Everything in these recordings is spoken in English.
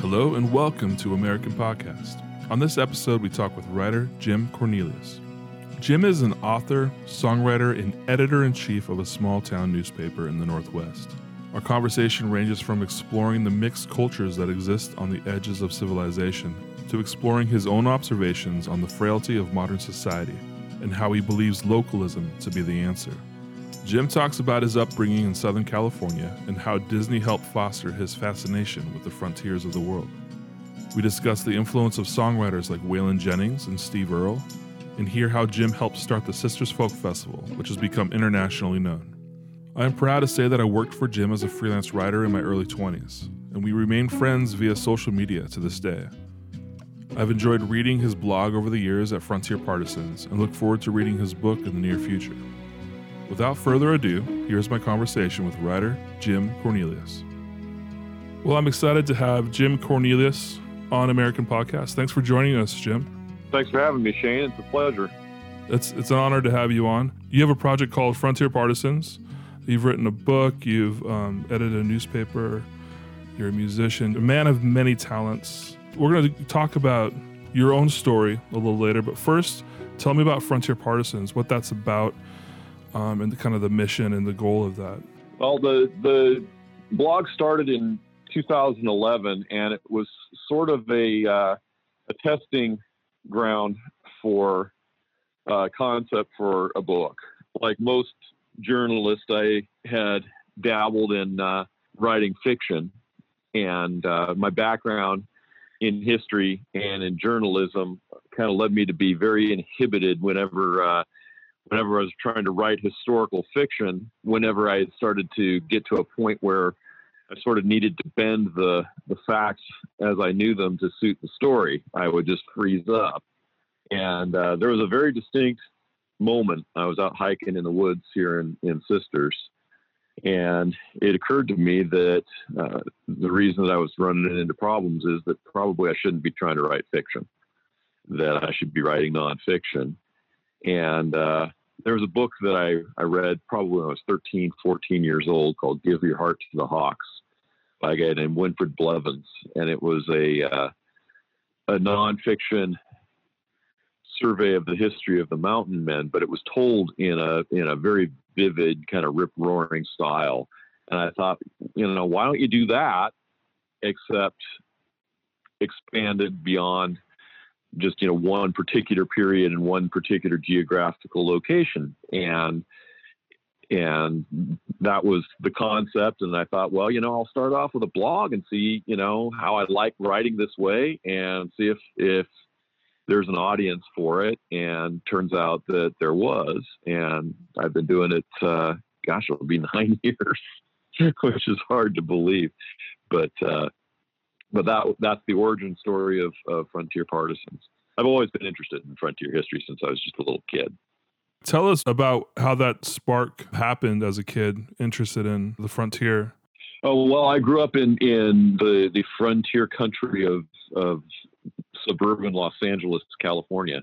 Hello and welcome to American Podcast. On this episode, we talk with writer Jim Cornelius. Jim is an author, songwriter, and editor in chief of a small town newspaper in the Northwest. Our conversation ranges from exploring the mixed cultures that exist on the edges of civilization to exploring his own observations on the frailty of modern society and how he believes localism to be the answer. Jim talks about his upbringing in Southern California and how Disney helped foster his fascination with the frontiers of the world. We discuss the influence of songwriters like Waylon Jennings and Steve Earle, and hear how Jim helped start the Sisters Folk Festival, which has become internationally known. I am proud to say that I worked for Jim as a freelance writer in my early 20s, and we remain friends via social media to this day. I've enjoyed reading his blog over the years at Frontier Partisans and look forward to reading his book in the near future. Without further ado, here's my conversation with writer Jim Cornelius. Well, I'm excited to have Jim Cornelius on American Podcast. Thanks for joining us, Jim. Thanks for having me, Shane. It's a pleasure. It's it's an honor to have you on. You have a project called Frontier Partisans. You've written a book. You've um, edited a newspaper. You're a musician, a man of many talents. We're going to talk about your own story a little later, but first, tell me about Frontier Partisans, what that's about, um, and the, kind of the mission and the goal of that. Well, the the blog started in 2011, and it was sort of a uh, a testing ground for uh, concept for a book. Like most journalists, I had dabbled in uh, writing fiction, and uh, my background in history and in journalism kind of led me to be very inhibited whenever uh, whenever I was trying to write historical fiction. Whenever I started to get to a point where I sort of needed to bend the the facts as I knew them to suit the story, I would just freeze up. And uh, there was a very distinct moment. I was out hiking in the woods here in, in Sisters, and it occurred to me that uh, the reason that I was running into problems is that probably I shouldn't be trying to write fiction, that I should be writing nonfiction. And uh, there was a book that I, I read probably when I was 13, 14 years old called Give Your Heart to the Hawks by a guy named Winfred Blevins. And it was a, uh, a nonfiction survey of the history of the mountain men, but it was told in a in a very vivid kind of rip roaring style. And I thought, you know, why don't you do that, except expanded beyond just you know one particular period and one particular geographical location and and that was the concept and i thought well you know i'll start off with a blog and see you know how i like writing this way and see if if there's an audience for it, and turns out that there was. And I've been doing it, uh, gosh, it'll be nine years, which is hard to believe. But uh, but that that's the origin story of, of Frontier Partisans. I've always been interested in frontier history since I was just a little kid. Tell us about how that spark happened as a kid, interested in the frontier. Oh well, I grew up in in the the frontier country of of suburban Los Angeles, California.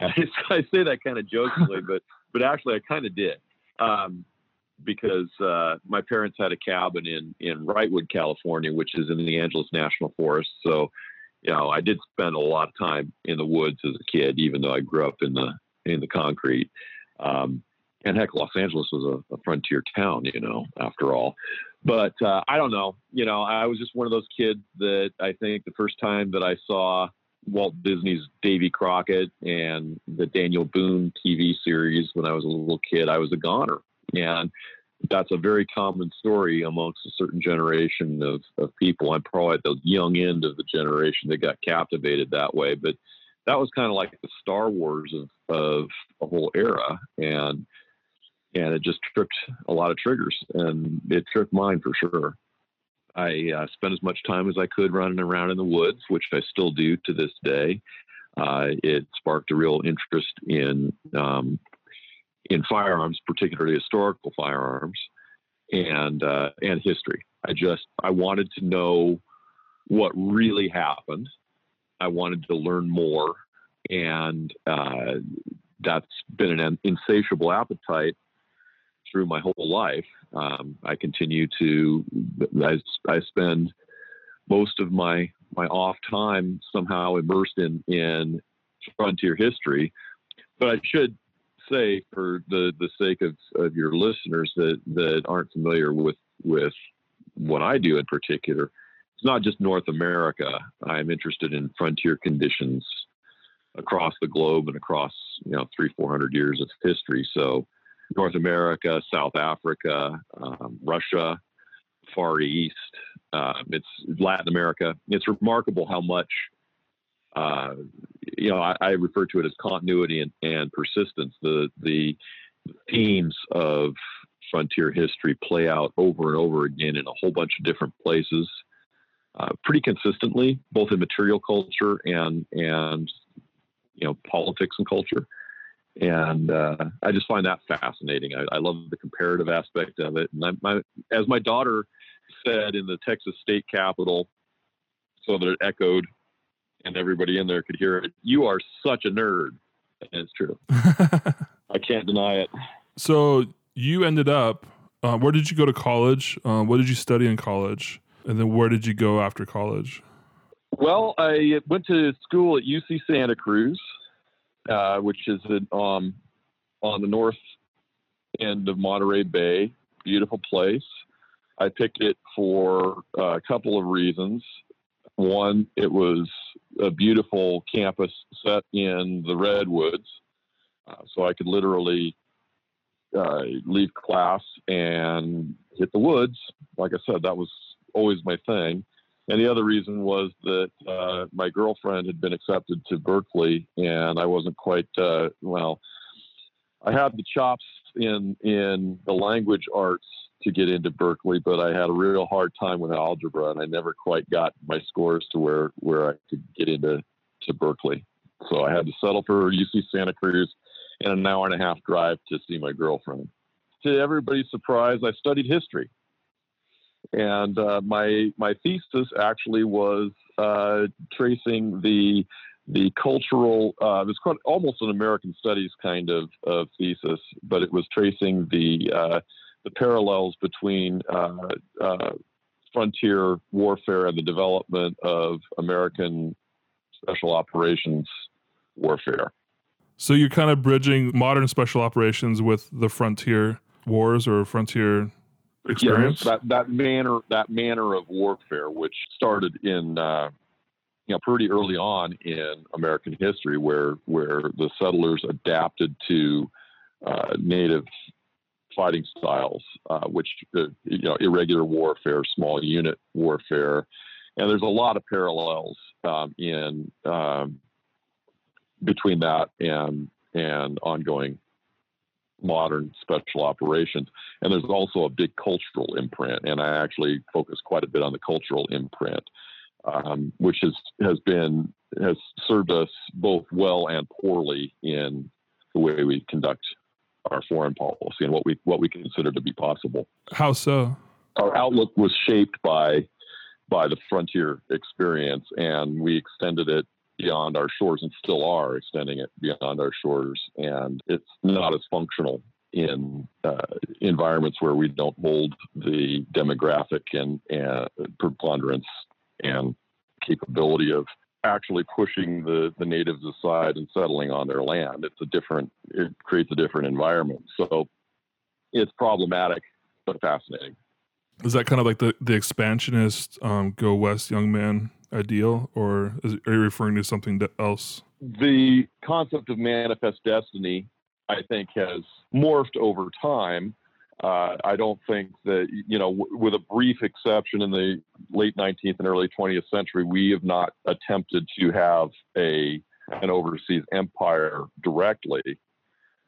And I say that kind of jokingly, but but actually I kind of did, um, because uh, my parents had a cabin in in Wrightwood, California, which is in the Angeles National Forest. So, you know, I did spend a lot of time in the woods as a kid, even though I grew up in the in the concrete. Um, and heck, Los Angeles was a, a, frontier town, you know, after all. But uh, I don't know, you know, I was just one of those kids that I think the first time that I saw Walt Disney's Davy Crockett and the Daniel Boone TV series when I was a little kid, I was a goner. And that's a very common story amongst a certain generation of, of people. I'm probably at the young end of the generation that got captivated that way. But that was kind of like the Star Wars of, of a whole era. And and it just tripped a lot of triggers and it tripped mine for sure. I uh, spent as much time as I could running around in the woods, which I still do to this day. Uh, it sparked a real interest in um, in firearms, particularly historical firearms, and uh, and history. I just I wanted to know what really happened. I wanted to learn more, and uh, that's been an insatiable appetite through my whole life. Um, I continue to, I, I spend most of my my off time somehow immersed in in frontier history. But I should say, for the the sake of, of your listeners that that aren't familiar with with what I do in particular, it's not just North America. I'm interested in frontier conditions across the globe and across you know three four hundred years of history. So North America, South Africa, um, Russia, Far East, uh, it's Latin America. It's remarkable how much uh, you know I, I, refer to it as continuity and, and persistence. The the themes of frontier history play out over and over again in a whole bunch of different places, uh, pretty consistently, both in material culture and and you know politics and culture. And uh, I just find that fascinating. I, I, love the comparative aspect of it. And I, my, as my daughter said in the Texas state capitol, so that it echoed and everybody in there could hear it, "You are such a nerd." And it's true. I can't deny it. So you ended up. Uh, where did you go to college? Uh, what did you study in college? And then where did you go after college? Well, I went to school at UC Santa Cruz, uh, which is in, um, on the north end of Monterey Bay. Beautiful place. I picked it for a couple of reasons. One, it was a beautiful campus set in the redwoods, uh, so I could literally uh, leave class and hit the woods. Like I said, that was always my thing. And the other reason was that uh, my girlfriend had been accepted to Berkeley, and I wasn't quite uh, well. I had the chops in in the language arts to get into Berkeley, but I had a real hard time with algebra, and I never quite got my scores to where where I could get into to Berkeley. So I had to settle for UC Santa Cruz, and an hour and a half drive to see my girlfriend. To everybody's surprise, I studied history and uh, my my thesis actually was uh, tracing the the cultural. Uh, it was quite, almost an American studies kind of, of thesis, but it was tracing the uh, the parallels between uh, uh, frontier warfare and the development of American special operations warfare. So you're kind of bridging modern special operations with the frontier wars or frontier experience? Yes, that that manner that manner of warfare, which started in uh, you know pretty early on in American history, where where the settlers adapted to uh, native fighting styles, uh, which uh, you know irregular warfare, small unit warfare, and there's a lot of parallels um, in um, between that and and ongoing modern special operations. And there's also a big cultural imprint, and I actually focus quite a bit on the cultural imprint, um, which has has been has served us both well and poorly in the way we conduct our foreign policy and what we what we consider to be possible. How so? Our outlook was shaped by by the frontier experience, and we extended it beyond our shores and still are extending it beyond our shores. And it's not as functional in uh, environments where we don't hold the demographic and, and preponderance and capability of actually pushing the, the natives aside and settling on their land. It's a different, it creates a different environment. So it's problematic, but fascinating. Is that kind of like the, the expansionist um, go west young man ideal, or is, are you referring to something else? The concept of manifest destiny, I think, has morphed over time. Uh, I don't think that, you know, w- with a brief exception in the late 19th and early 20th century, we have not attempted to have a an overseas empire directly,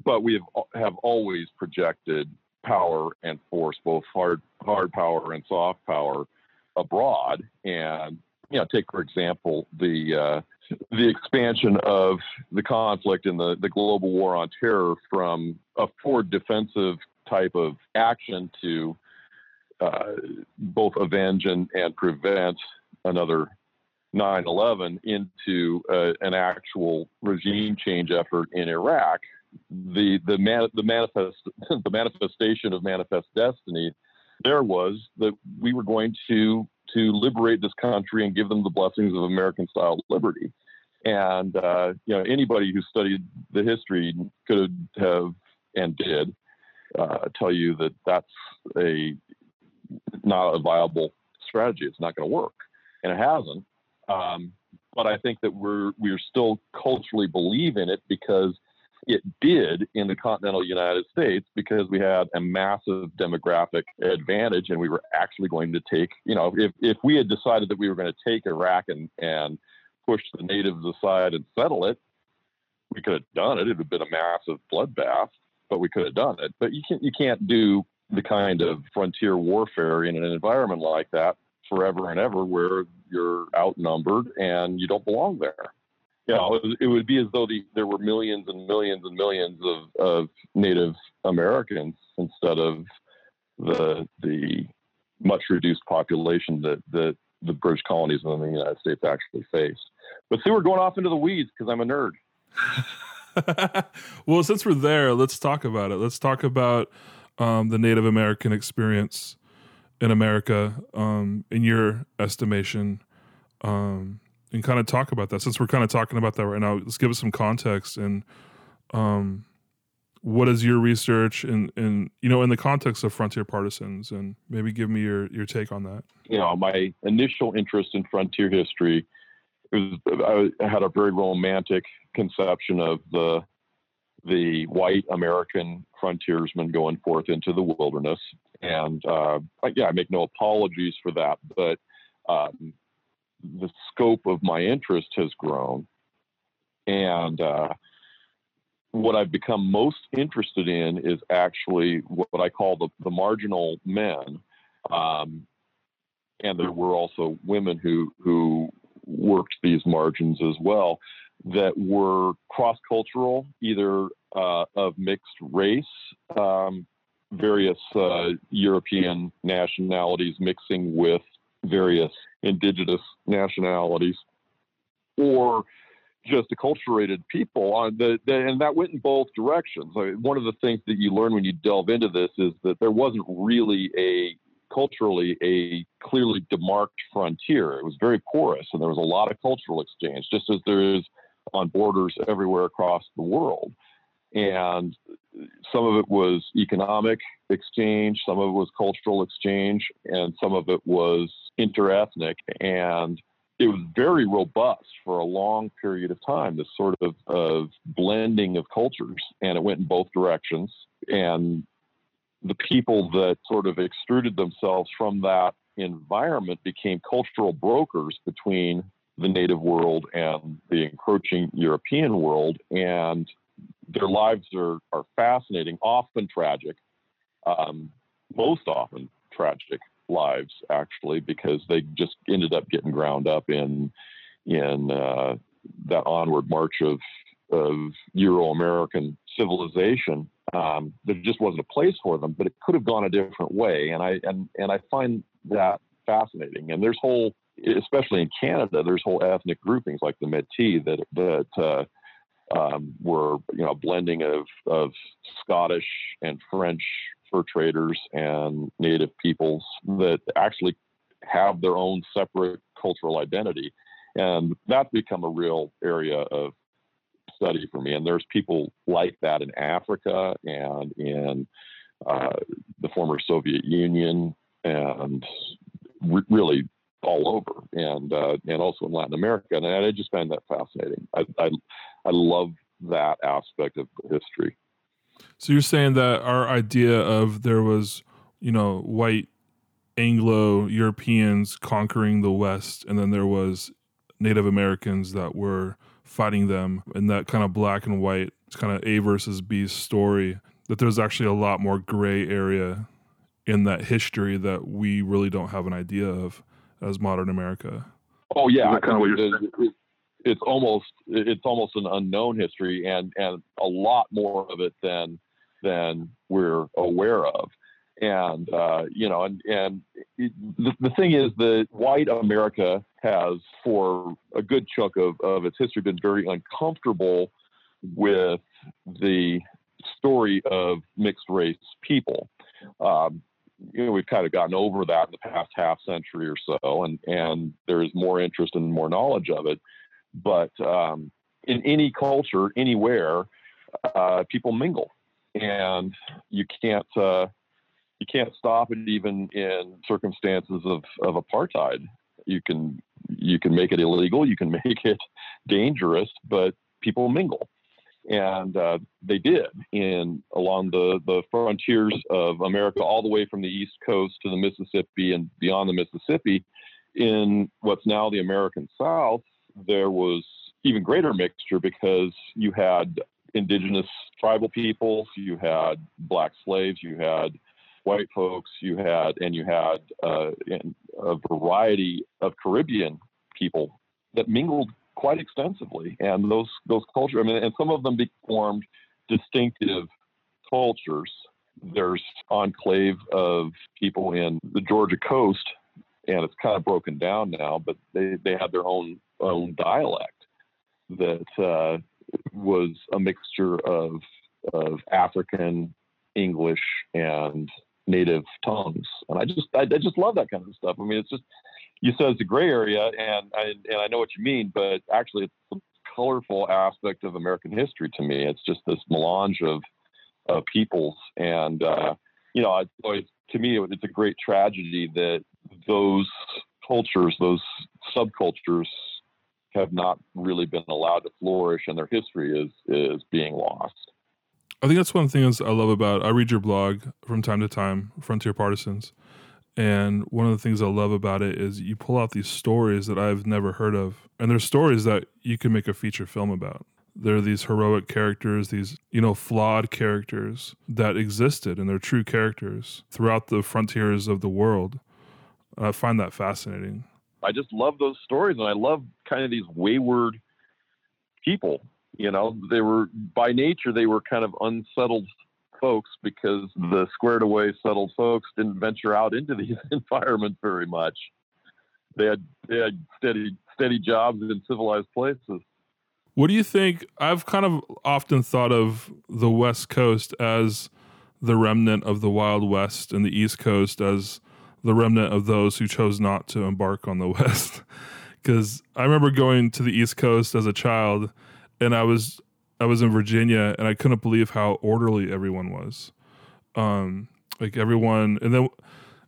but we have, have always projected power and force, both hard hard power and soft power, abroad. And you know, take for example the uh, the expansion of the conflict in the, the global war on terror from a forward defensive type of action to uh, both avenge and, and prevent another 9/11 into uh, an actual regime change effort in Iraq. The the man, the manifest the manifestation of manifest destiny there was that we were going to to liberate this country and give them the blessings of American style liberty. And uh, you know, anybody who studied the history could have and did uh, tell you that that's a not a viable strategy. It's not going to work, and it hasn't. Um, but I think that we're we're still culturally believe in it because it did in the continental United States because we had a massive demographic advantage and we were actually going to take, you know, if, if we had decided that we were going to take Iraq and, and push the natives aside and settle it, we could have done it. It would have been a massive bloodbath, but we could have done it. But you can't, you can't do the kind of frontier warfare in an environment like that forever and ever where you're outnumbered and you don't belong there. You know, it, would be as though the, there were millions and millions and millions of, of Native Americans instead of the the much reduced population that, that the British colonies in the United States actually faced. But see, we're going off into the weeds because I'm a nerd. well, since we're there, let's talk about it. Let's talk about um, the Native American experience in America, um, in your estimation, um, and kind of talk about that. Since we're kind of talking about that right now, let's give us some context and um, what is your research and and you know in the context of frontier partisans, and maybe give me your your take on that. You know, my initial interest in frontier history was I had a very romantic conception of the the white American frontiersman going forth into the wilderness. And uh, yeah, I make no apologies for that, but um, the scope of my interest has grown. And uh, what I've become most interested in is actually what I call the, the marginal men. Um, and there were also women who, who worked these margins as well that were cross cultural, either uh, of mixed race, um, various uh, European nationalities mixing with various indigenous nationalities, or just acculturated people on the, the, and that went in both directions. I mean, one of the things that you learn when you delve into this is that there wasn't really a culturally a clearly demarked frontier. It was very porous, and there was a lot of cultural exchange, just as there is on borders everywhere across the world. And some of it was economic exchange, some of it was cultural exchange, and some of it was interethnic. And it was very robust for a long period of time, this sort of, of blending of cultures. And it went in both directions. And the people that sort of extruded themselves from that environment became cultural brokers between the native world and the encroaching European world. And their lives are, are fascinating, often tragic, um, most often tragic lives, actually, because they just ended up getting ground up in, in uh, that onward march of, of Euro American civilization. Um, there just wasn't a place for them, but it could have gone a different way. And I, and, and I find that fascinating. And there's whole especially in Canada, there's whole ethnic groupings like the Métis that that uh, um, were you know a blending of of Scottish and French fur traders and Native peoples that actually have their own separate cultural identity, and that's become a real area of study for me. And there's people like that in Africa and in uh, the former Soviet Union and re- really all over and uh, and also in Latin America. And I just find that fascinating. I, I, I love that aspect of history. So you're saying that our idea of there was, you know, white Anglo Europeans conquering the West, and then there was Native Americans that were fighting them, in that kind of black and white, kind of A versus B story. That there's actually a lot more gray area in that history that we really don't have an idea of as modern America. Oh yeah, kind of what you're saying. It's almost it's almost an unknown history, and and a lot more of it than than we're aware of. And uh, you know, and and it, the, the thing is that white America has, for a good chunk of, of its history, been very uncomfortable with the story of mixed race people. Um, you know we've kind of gotten over that in the past half century or so, and and there is more interest and more knowledge of it. But um, in any culture, anywhere, uh, people mingle, and you can't uh, you can't stop it even in circumstances of, of apartheid. You can you can make it illegal, you can make it dangerous, but people mingle and uh, they did in along the the frontiers of America, all the way from the East Coast to the Mississippi and beyond the Mississippi. In what's now the American South, there was even greater mixture because you had indigenous tribal peoples, you had black slaves, you had white folks, you had and you had uh, a variety of Caribbean people that mingled quite extensively, and those those cultures. I mean, and some of them formed distinctive cultures. There's enclave of people in the Georgia coast, and it's kind of broken down now, but they they had their own own dialect that uh, was a mixture of of African, English, and native tongues. And I just I, I just love that kind of stuff. I mean, it's just you said it's a gray area, and I, and I know what you mean, but actually, it's a colorful aspect of American history to me. It's just this melange of uh, peoples, and uh, you know, it's always to me, it's a great tragedy that those cultures, those subcultures, have not really been allowed to flourish, and their history is is being lost. I think that's one of the things I love about. I read your blog from time to time, Frontier Partisans, and one of the things I love about it is you pull out these stories that I've never heard of. And they're stories that you can make a feature film about. There are these heroic characters, these, you know, flawed characters that existed and they're true characters throughout the frontiers of the world. I find that fascinating. I just love those stories and I love kind of these wayward people. You know, they were by nature they were kind of unsettled folks because hmm. the squared away settled folks didn't venture out into these environments very much. They had they had steady steady jobs in civilized places. What do you think? I've kind of often thought of the West Coast as the remnant of the Wild West and the East Coast as the remnant of those who chose not to embark on the West. Because I remember going to the East Coast as a child and I was I was in Virginia and I couldn't believe how orderly everyone was. Um, like everyone, and then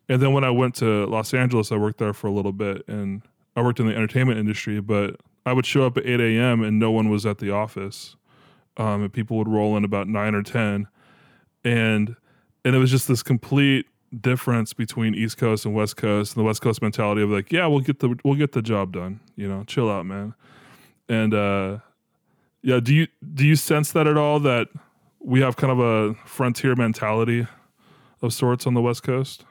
and then when I went to Los Angeles, I worked there for a little bit, and I worked in the entertainment industry. But I would show up at eight a.m. and no one was at the office, um, and people would roll in about nine or ten, and and it was just this complete difference between East Coast and West Coast, and the West Coast mentality of like, yeah, we'll get the we'll get the job done, you know, chill out, man, and uh, yeah, do you do you sense that at all that we have kind of a frontier mentality of sorts on the West Coast?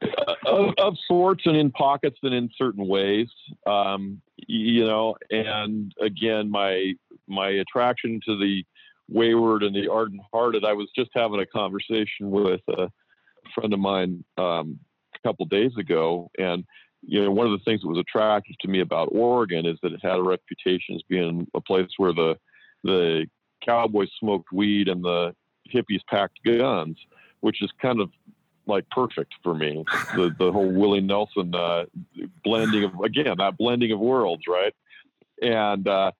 Uh, of, of, sorts and in pockets and in certain ways. Um, you know, and again, my my attraction to the wayward and the ardent hearted. I was just having a conversation with a friend of mine um, a couple days ago, and you know, one of the things that was attractive to me about Oregon is that it had a reputation as being a place where the the cowboys smoked weed and the hippies packed guns, which is kind of like perfect for me. the the whole Willie Nelson uh, blending of again that blending of worlds, right? And uh,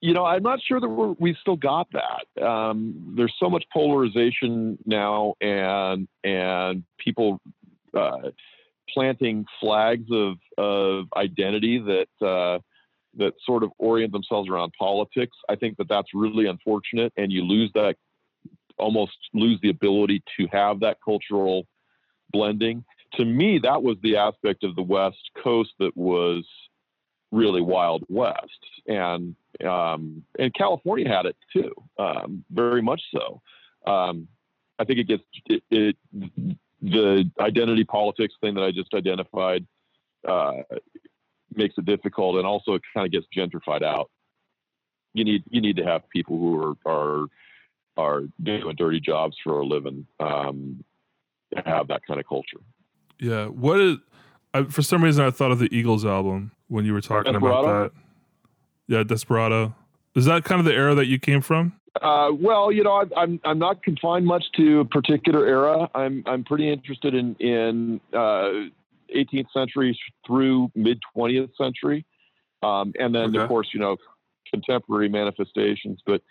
you know, I'm not sure that we're, we still got that. Um, there's so much polarization now, and and people. Uh, planting flags of, of identity that uh, that sort of orient themselves around politics. I think that that's really unfortunate, and you lose that almost lose the ability to have that cultural blending. To me, that was the aspect of the West Coast that was really Wild West, and um, and California had it too, um, very much so. Um, I think it gets it, it the identity politics thing that I just identified uh, makes it difficult, and also it kind of gets gentrified out. You need you need to have people who are are are doing dirty jobs for a living um, to have that kind of culture. Yeah, what is? I, for some reason, I thought of the Eagles album when you were talking Desperado? about that. Yeah, Desperado. Is that kind of the era that you came from? Uh, well, you know, I, I'm I'm not confined much to a particular era. I'm I'm pretty interested in in uh, 18th century through mid 20th century, um, and then Okay. of course you know contemporary manifestations. But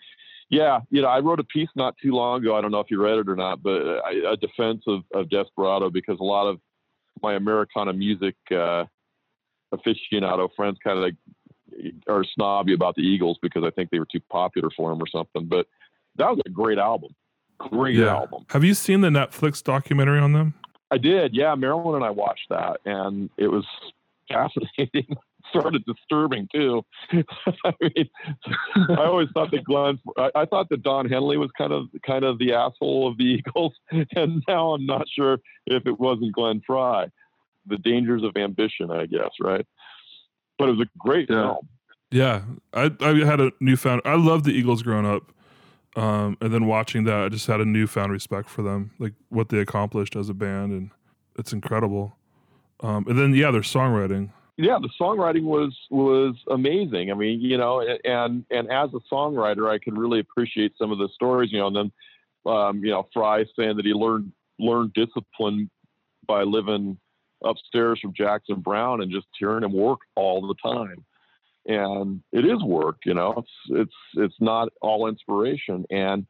yeah, you know, I wrote a piece not too long ago. I don't know if you read it or not, but a, a defense of, of Desperado because a lot of my Americana music uh, aficionado friends kind of like are snobby about the Eagles because I think they were too popular for them or something. But that was a great album. Great album. Have you seen the Netflix documentary on them? I did. Yeah, Marilyn and I watched that, and it was fascinating. sort of disturbing too. I mean, I always thought that Glenn. I, I thought that Don Henley was kind of kind of the asshole of the Eagles, and now I'm not sure if it wasn't Glenn Frey. The dangers of ambition, I guess, right? But it was a great Yeah. film. Yeah, I I had a newfound. I loved the Eagles growing up, um, and then watching that, I just had a newfound respect for them, like what they accomplished as a band, and it's incredible. Um, and then yeah, their songwriting. yeah, the songwriting was was amazing. I mean, you know, and and as a songwriter, I could really appreciate some of the stories. You know, and then um, you know, Frey saying that he learned learned discipline by living upstairs from Jackson Browne and just hearing him work all the time. And it is work, you know. It's it's it's not all inspiration. And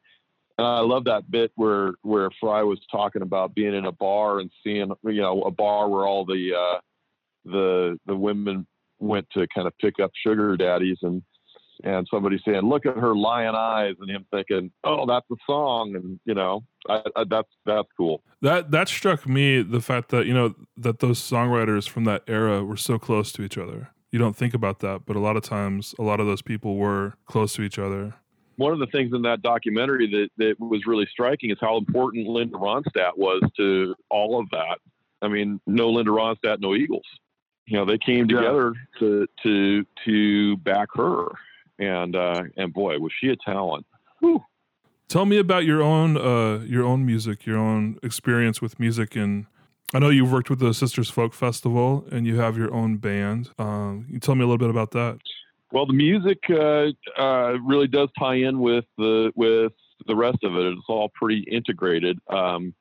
and I love that bit where where Frey was talking about being in a bar and seeing you know a bar where all the uh, the the women went to kind of pick up sugar daddies and and somebody saying look at her lion eyes and him thinking oh that's a song and you know I, I, that's that's cool That that struck me the fact that you know that those songwriters from that era were so close to each other. You don't think about that, but a lot of times, a lot of those people were close to each other. one of the things in that documentary that, that was really striking is how important Linda Ronstadt was to all of that. I mean, no Linda Ronstadt, no Eagles. You know, they came Yeah. together to to to back her, and uh, and boy, was she a talent. Tell me about your own uh, your own music, your own experience with music, and I know you've worked with the Sisters Folk Festival, and you have your own band. Um, you tell me a little bit about that. Well, the music uh, uh, really does tie in with the with the rest of it. It's all pretty integrated. Um,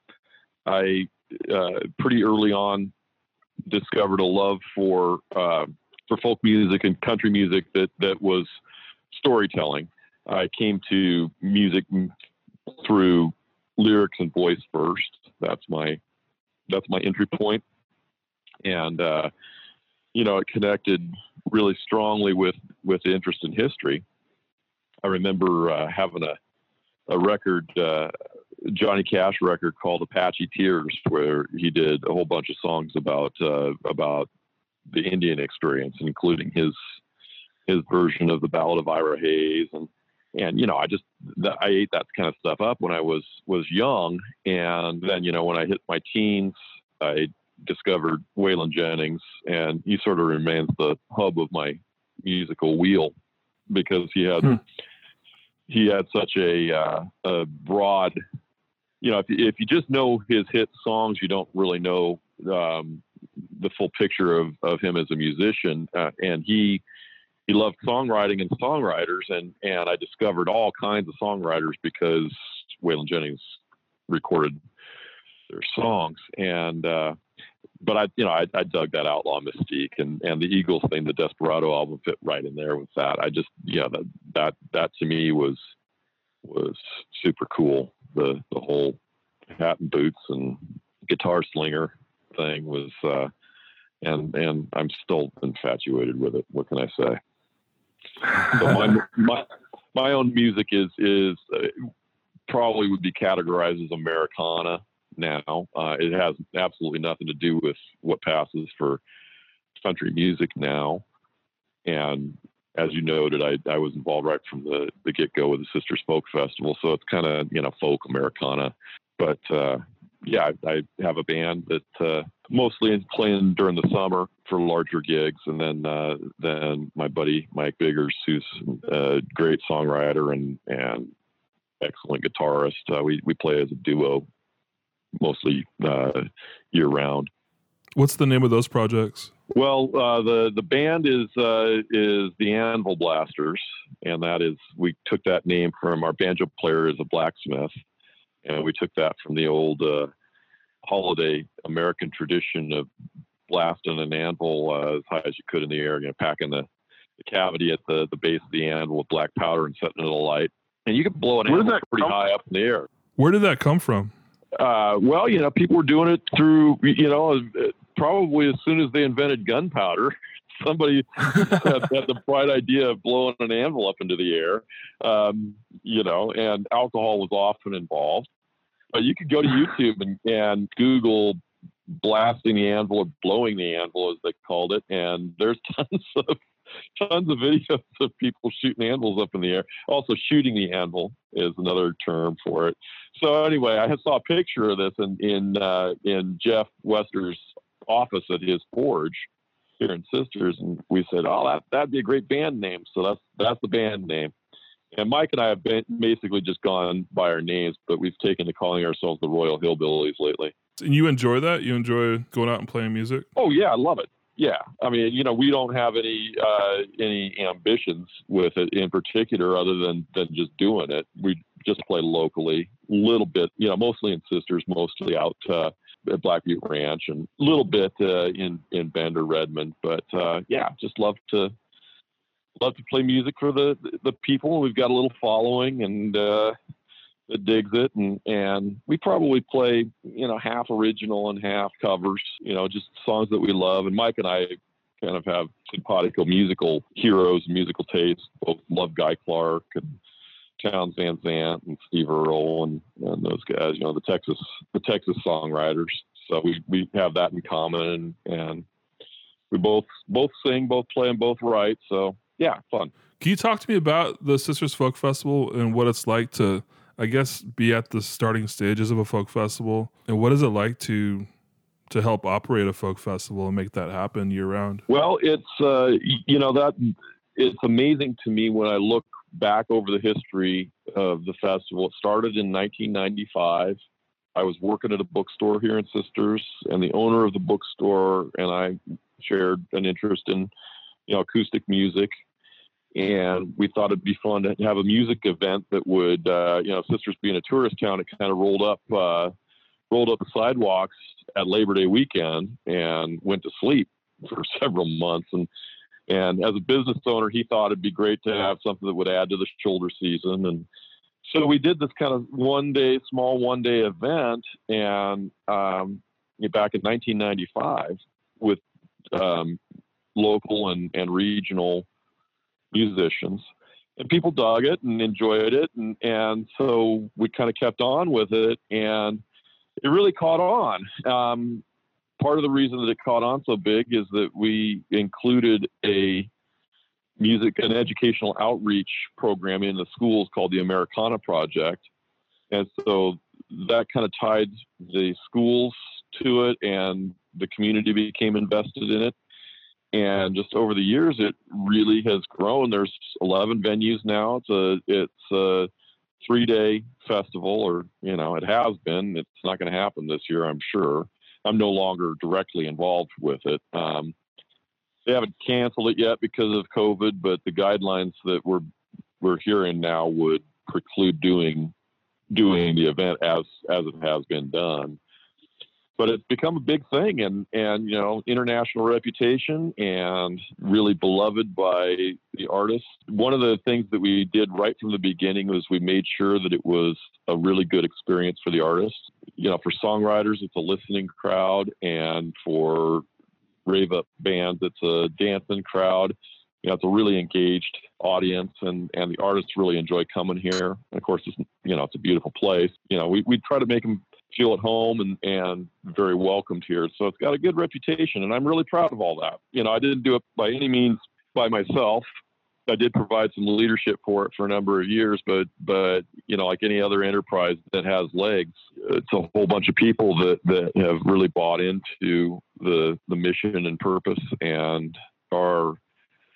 I uh, pretty early on discovered a love for uh, for folk music and country music that that was storytelling. I came to music through lyrics and voice first. That's my that's my entry point, and uh, you know it connected really strongly with with the interest in history. I remember uh, having a a record, uh, Johnny Cash record called Apache Tears, where he did a whole bunch of songs about uh, about the Indian experience, including his his version of the Ballad of Ira Hayes, and and you know I just I ate that kind of stuff up when I was was young, and then you know when I hit my teens, I discovered Waylon Jennings, and he sort of remains the hub of my musical wheel because he had Hmm. he had such a, uh, a broad, you know, if you, if you just know his hit songs, you don't really know um, the full picture of, of him as a musician. Uh, and he he loved songwriting and songwriters, and and I discovered all kinds of songwriters because Waylon Jennings recorded their songs, and uh, but I you know I, I dug that outlaw mystique and and the Eagles thing, the Desperado album fit right in there with that. I just yeah that that that to me was was super cool. The the whole hat and boots and guitar slinger thing was uh, and and I'm still infatuated with it. What can I say? My my my own music is is uh, probably would be categorized as Americana now. Uh, it has absolutely nothing to do with what passes for country music now. And as you noted, I, I was involved right from the, the get go with the Sisters Folk Festival. So it's kind of, you know, folk Americana. But uh, yeah, I, I have a band that uh, mostly playing during the summer for larger gigs. And then uh, then my buddy Mike Biggers, who's a great songwriter and, and excellent guitarist, uh, we, we play as a duo mostly uh, year round. What's the name of those projects? Well, uh, the the band is uh, is the Anvil Blasters, and that is we took that name from our banjo player is a blacksmith, and we took that from the old uh, holiday American tradition of blasting an anvil uh, as high as you could in the air, you know, packing the, the cavity at the, the base of the anvil with black powder and setting it alight. And you could blow an Where anvil pretty high up in the air. Where did that come from? Uh, well, you know, people were doing it through, you know, uh, probably as soon as they invented gunpowder, somebody had, had the bright idea of blowing an anvil up into the air, um, you know, and alcohol was often involved. But you could go to YouTube and, and Google blasting the anvil or blowing the anvil, as they called it, and there's tons of tons of videos of people shooting anvils up in the air. Also, shooting the anvil is another term for it. So anyway, I saw a picture of this in in uh, in Jeff Wester's office at his forge here in Sisters, and we said, "Oh, that that'd be a great band name." So that's that's the band name. And Mike and I have been basically just gone by our names, but we've taken to calling ourselves the Royal Hillbillies lately. And you enjoy that? You enjoy going out and playing music? Oh yeah, I love it. Yeah, I mean, you know, we don't have any uh, any ambitions with it in particular, other than than just doing it. We just play locally, a little bit, you know, mostly in Sisters, mostly out uh, at Black Butte Ranch, and a little bit uh, in in Bend or Redmond. But uh, yeah, just love to love to play music for the the people. We've got a little following, and uh, digs it and and we probably play you know half original and half covers you know just songs that we love and mike and i kind of have simpatico musical heroes musical tastes both love guy clark and Townes Van Zandt and Steve Earle and, and those guys, you know, the Texas the Texas songwriters. So we, we have that in common and, and we both both sing, both play and both write. So yeah, fun. Can you talk to me about the Sisters Folk Festival and what it's like to I guess be at the starting stages of a folk festival and what is it like to to help operate a folk festival and make that happen year round? Well, it's uh, you know that it's amazing to me when I look back over the history of the festival. It started in 1995. I was working at a bookstore here in Sisters, and the owner of the bookstore and I shared an interest in you know acoustic music and we thought it'd be fun to have a music event that would, uh, you know, Sisters being a tourist town, it kind of rolled up, uh, rolled up the sidewalks at Labor Day weekend and went to sleep for several months. And and as a business owner, he thought it'd be great to have something that would add to the shoulder season. And so we did this kind of one day, small one day event, and um, back in 1995 with um, local and, and regional musicians. And people dug it and enjoyed it and and so we kind of kept on with it and it really caught on. Um, part of the reason that it caught on so big is that we included a music and educational outreach program in the schools called the americana project. And so that kind of tied the schools to it and the community became invested in it and just over the years it really has grown. There's 11 venues now. It's a it's a three day festival or you know it has been. It's not going to happen this year i'm sure. I'm no longer directly involved with it. Um, they haven't canceled it yet because of covid but the guidelines that we're we're hearing now would preclude doing doing the event as as it has been done but it's become a big thing and and you know international reputation and really beloved by the artists one of the things that we did right from the beginning was we made sure that it was a really good experience for the artists you know for songwriters it's a listening crowd and for rave up bands it's a dancing crowd you know, it's a really engaged audience and, and the artists really enjoy coming here. And of course, it's, you know, it's a beautiful place. You know, we, we try to make them feel at home and, and very welcomed here. So it's got a good reputation, and I'm really proud of all that. You know, I didn't do it by any means by myself. I did provide some leadership for it for a number of years, but but you know, like any other enterprise that has legs, it's a whole bunch of people that that have really bought into the the mission and purpose and are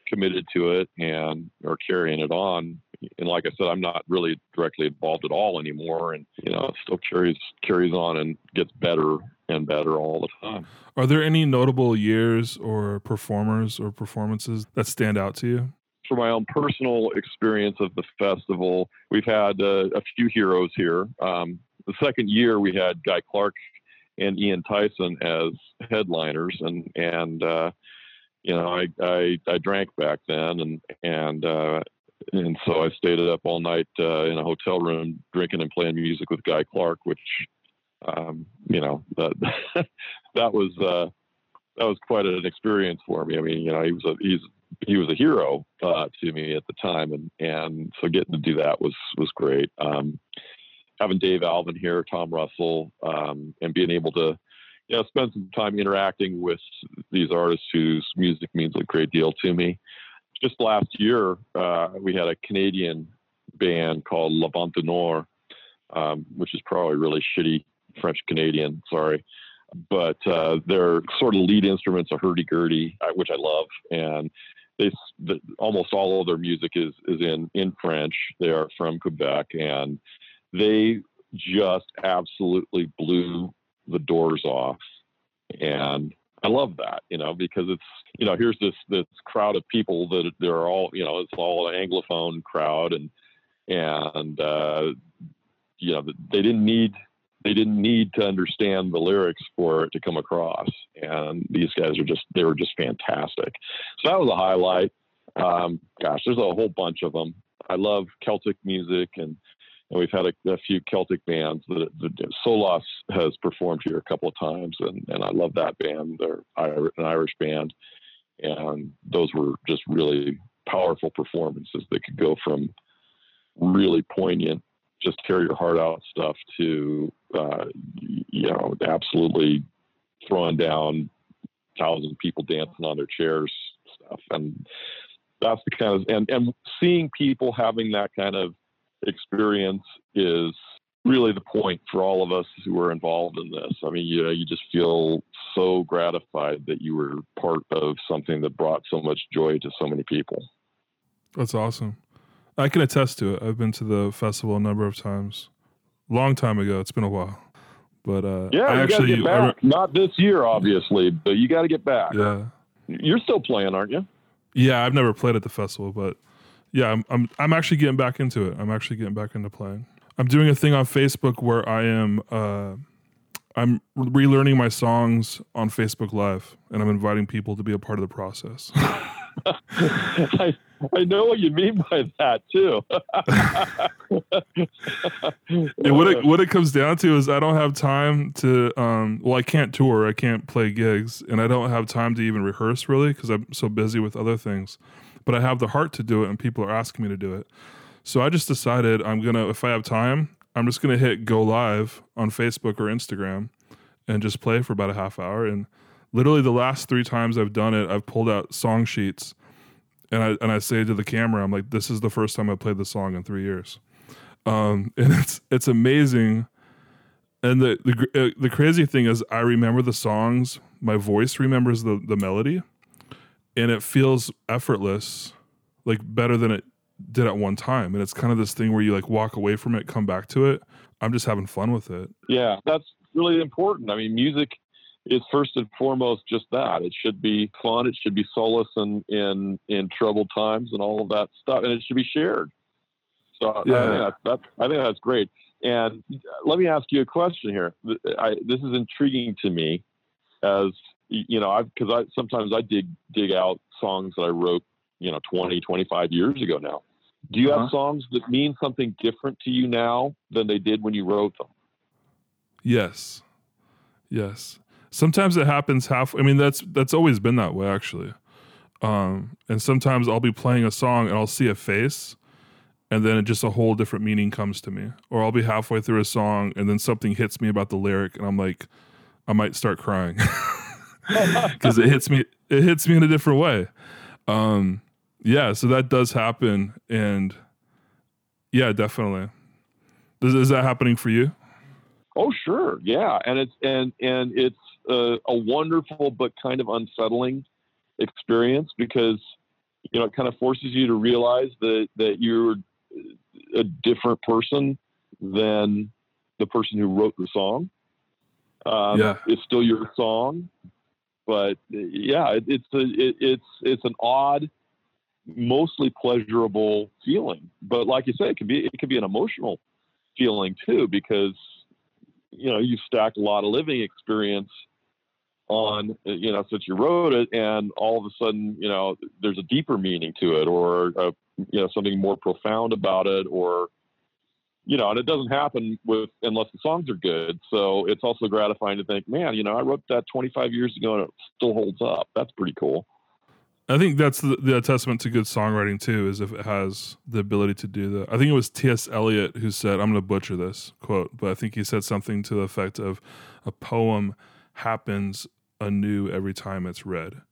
committed to it and are carrying it on. And like I said, I'm not really directly involved at all anymore, and you know, it still carries carries on and gets better and better all the time. Are there any notable years or performers or performances that stand out to you? for my own personal experience of the festival, we've had uh, a few heroes here. Um, the second year, we had Guy Clark and Ian Tyson as headliners, and and uh, you know, I, I I drank back then, and and uh, and so I stayed up all night uh, in a hotel room drinking and playing music with Guy Clark, which um, you know that that was uh, that was quite an experience for me. I mean, you know, he was a he's he was a hero uh, to me at the time, and and so getting to do that was was great. Um, having Dave Alvin here, Tom Russell, um, and being able to you know spend some time interacting with these artists whose music means a great deal to me. Just last year, uh, we had a Canadian band called La Vente Nord, um, which is probably really shitty French Canadian. Sorry but uh, their sort of lead instruments are hurdy gurdy, uh, which I love, and they the, almost all of their music is is in in French. They are from Quebec, and they just absolutely blew the doors off, and I love that, you know, because it's you know here's this this crowd of people that they're all you know it's all an anglophone crowd, and and uh, you know they didn't need they didn't need to understand the lyrics for it to come across. And these guys are just, they were just fantastic. So that was a highlight. Um, gosh, there's a whole bunch of them. I love Celtic music and, and we've had a, a few Celtic bands that, that Solas has performed here a couple of times. And, and I love that band. They're an Irish band. And those were just really powerful performances They could go from really poignant just carry your heart out stuff to uh, you know absolutely throwing down thousand people dancing on their chairs stuff and that's the kind of and and seeing people having that kind of experience is really the point for all of us who are involved in this. I mean, you know, you just feel so gratified that you were part of something that brought so much joy to so many people. That's awesome. I can attest to it. I've been to the festival a number of times. Long time ago. It's been a while. But uh, yeah, I actually get back. Re- Not this year, obviously, but you got to get back. Yeah, you're still playing, aren't you? Yeah, I've never played at the festival, but yeah, I'm I'm I'm actually getting back into it. I'm actually getting back into playing. I'm doing a thing on Facebook where I am uh, I'm relearning my songs on Facebook Live, and I'm inviting people to be a part of the process. I, I know what you mean by that too. and what it what it comes down to is I don't have time to um well I can't tour, I can't play gigs, and I don't have time to even rehearse really because I'm so busy with other things. But I have the heart to do it, and people are asking me to do it. So I just decided I'm gonna if I have time, I'm just gonna hit go live on Facebook or Instagram and just play for about a half hour and literally the last three times I've done it, I've pulled out song sheets and I and I say to the camera, I'm like, this is the first time I played the song in three years, um, and it's it's amazing. And the the uh, the crazy thing is, I remember the songs. My voice remembers the the melody, and it feels effortless, like better than it did at one time. And it's kind of this thing where you like walk away from it, come back to it. I'm just having fun with it. Yeah, that's really important. I mean, music is first and foremost just that. It should be fun. It should be solace in in in troubled times and all of that stuff, and it should be shared. So yeah. I, think that's, that's, I think that's great. And let me ask you a question here. I, this is intriguing to me, as you know, i because I, I sometimes I dig dig out songs that I wrote, you know, 20, 25 years ago now. Do you uh-huh. have songs that mean something different to you now than they did when you wrote them? Yes. Yes sometimes it happens half. I mean, that's that's always been that way actually. Um, and sometimes I'll be playing a song and I'll see a face, and then it just a whole different meaning comes to me. Or I'll be halfway through a song and then something hits me about the lyric, and I'm like, I might start crying because it hits me. It hits me in a different way. Um, yeah, so that does happen, and yeah, definitely. Is, is that happening for you? Oh, sure, yeah, and it's and and it's a, a wonderful but kind of unsettling experience because you know it kind of forces you to realize that that you're a different person than the person who wrote the song. Um, yeah. it's still your song, but uh, yeah, it, it's a, it, it's it's an odd mostly pleasurable feeling. But like you say, it can be it can be an emotional feeling too because you know you stacked a lot of living experience on you know since you wrote it and all of a sudden you know there's a deeper meaning to it or a, you know something more profound about it or you know and it doesn't happen with unless the songs are good so it's also gratifying to think man you know i wrote that 25 years ago and it still holds up that's pretty cool I think that's the, the testament to good songwriting too, is if it has the ability to do that. I think it was T.S. Eliot who said, "I'm going to butcher this quote," but I think he said something to the effect of, "A poem happens anew every time it's read,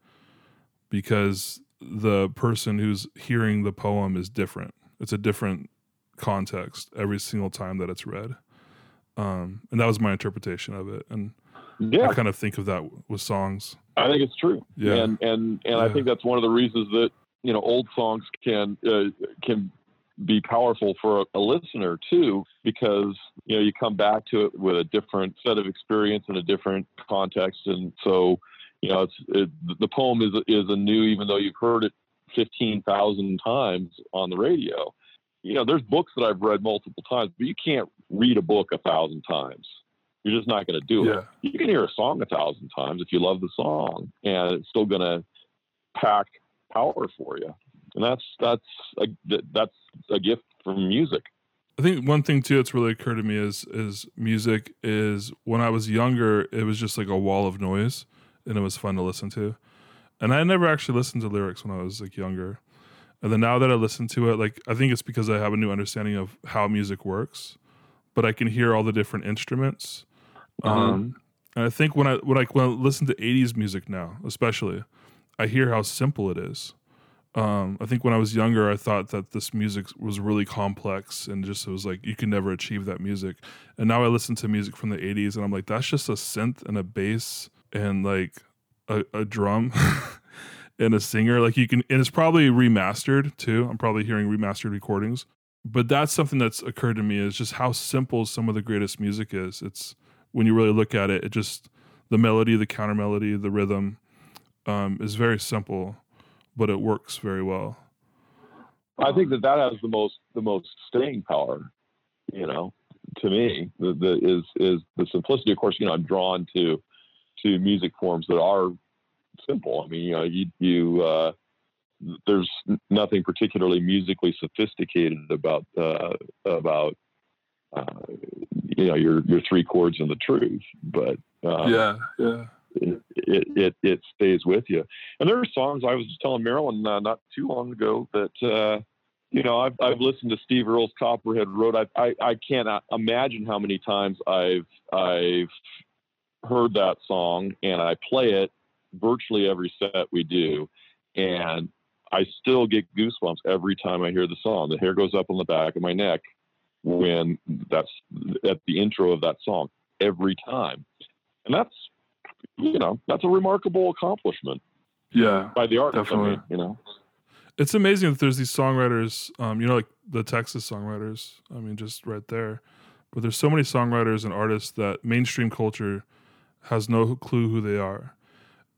because the person who's hearing the poem is different. It's a different context every single time that it's read." Um, and that was my interpretation of it, and yeah. I kind of think of that with songs. I think it's true. Yeah. And and and Yeah. I think that's one of the reasons that you know old songs can uh, can be powerful for a, a listener too, because you know you come back to it with a different set of experience and a different context, and so you know it's it, the poem is is a new, even though you've heard it fifteen thousand times on the radio. You know, there's books that I've read multiple times, but you can't read a book a thousand times. You're just not going to do it you can hear a song a thousand times if you love the song and it's still going to pack power for you and that's that's a, that's a gift from music I think one thing too that's really occurred to me is is music is when I was younger, it was just like a wall of noise and it was fun to listen to. And I never actually listened to lyrics when I was like younger. And then now that I listen to it, like I think it's because I have a new understanding of how music works, but I can hear all the different instruments. Um, and I think when I when I when I listen to '80s music now, especially, I hear how simple it is. Um, I think when I was younger, I thought that this music was really complex and just it was like you can never achieve that music. And now I listen to music from the '80s, and I'm like, that's just a synth and a bass and like a, a drum and a singer. Like you can, and it's probably remastered too. I'm probably hearing remastered recordings. But that's something that's occurred to me is just how simple some of the greatest music is. It's when you really look at it, it just the melody, the counter melody, the rhythm um, is very simple, but it works very well. i think that that has the most the most staying power you know to me the, the is is the simplicity of course you know i'm drawn to to music forms that are simple i mean you know you you uh there's nothing particularly musically sophisticated about uh, about uh, you know your your three chords and the truth, but um, yeah, yeah, it, it it it stays with you. And there are songs I was just telling Marilyn uh, not too long ago that uh, you know I've I've listened to Steve Earle's Copperhead Road. I I, I can't imagine how many times I've I've heard that song and I play it virtually every set we do, and I still get goosebumps every time I hear the song. The hair goes up on the back of my neck when that's at the intro of that song every time. And that's, you know, that's a remarkable accomplishment yeah. by the artist. I Definitely. mean, you know, It's amazing that there's these songwriters, um, you know, like the Texas songwriters. I mean, just right there. But there's so many songwriters and artists that mainstream culture has no clue who they are.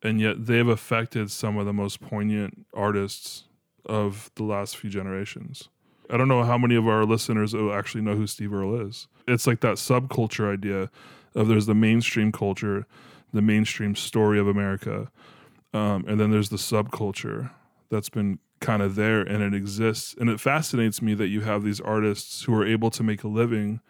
And yet they've affected some of the most poignant artists of the last few generations. I don't know how many of our listeners actually know who Steve Earle is. It's like that subculture idea of there's the mainstream culture, the mainstream story of America, um, and then there's the subculture that's been kind of there and it exists. And it fascinates me that you have these artists who are able to make a living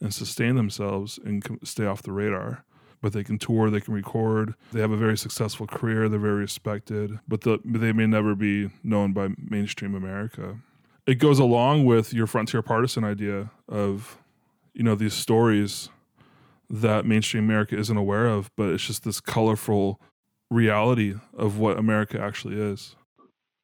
and sustain themselves and stay off the radar. But they can tour, they can record, they have a very successful career, they're very respected, but the, they may never be known by mainstream America. It goes along with your frontier partisan idea of, you know, these stories that mainstream America isn't aware of, but it's just this colorful reality of what America actually is.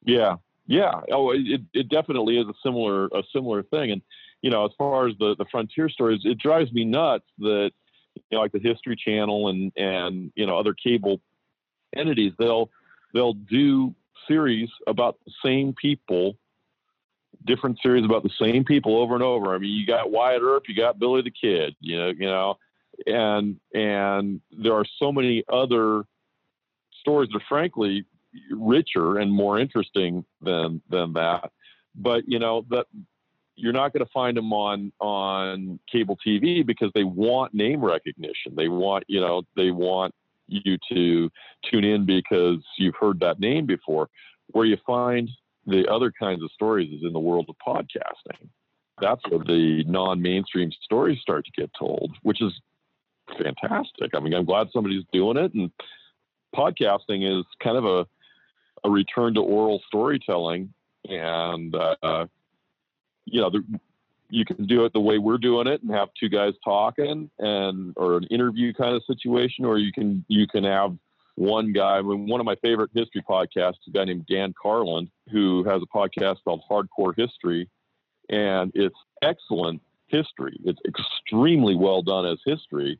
yeah, yeah. Oh, it, it definitely is a similar, a similar thing. And, you know, as far as the, the frontier stories, it drives me nuts that, you know, like the History Channel and, and, you know, other cable entities, they'll, they'll do series about the same people different series about the same people over and over. I mean, you got Wyatt Earp, you got Billy the Kid, you know, you know, and and there are so many other stories that, are frankly, richer and more interesting than than that. But you know that you're not going to find them on on cable TV because they want name recognition. They want you know they want you to tune in because you've heard that name before. Where you find the other kinds of stories is in the world of podcasting. That's where the non-mainstream stories start to get told, which is fantastic. I mean, I'm glad somebody's doing it, and podcasting is kind of a a return to oral storytelling, and uh, you know, the, you can do it the way we're doing it and have two guys talking and or an interview kind of situation, or you can you can have one guy. I mean, one of my favorite history podcasts is a guy named Dan Carlin who has a podcast called Hardcore History, and it's excellent history. It's extremely well done as history,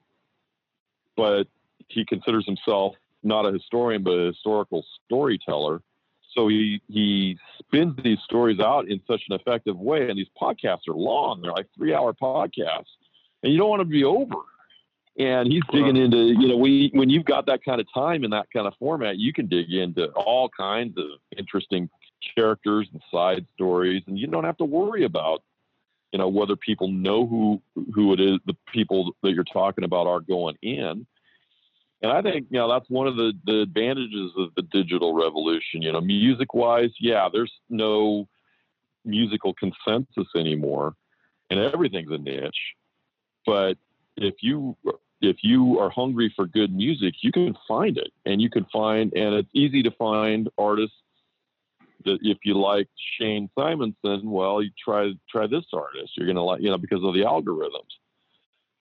but he considers himself not a historian but a historical storyteller so he he spins these stories out in such an effective way, and these podcasts are long; they're like three-hour podcasts, and you don't want to be over. And he's digging into you know we when you've got that kind of time in that kind of format, you can dig into all kinds of interesting characters and side stories, and you don't have to worry about you know whether people know who who it is the people that you're talking about are going in and I think you know that's one of the the advantages of the digital revolution. You know, music wise, yeah, there's no musical consensus anymore, and everything's a niche. But if you if you are hungry for good music, you can find it, and you can find, and it's easy to find artists that if you like Shane Simonson, well, you try try this artist. You're gonna like, you know, because of the algorithms.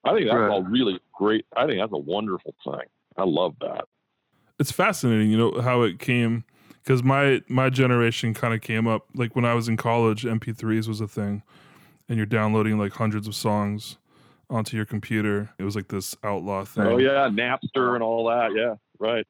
I think that's right. all really great. I think that's a wonderful thing. I love that. It's fascinating, you know, how it came because my my generation kind of came up like when I was in college, MP3s was a thing, and you're downloading like hundreds of songs onto your computer. It was like this outlaw thing. Oh yeah, Napster and all that. Yeah, right.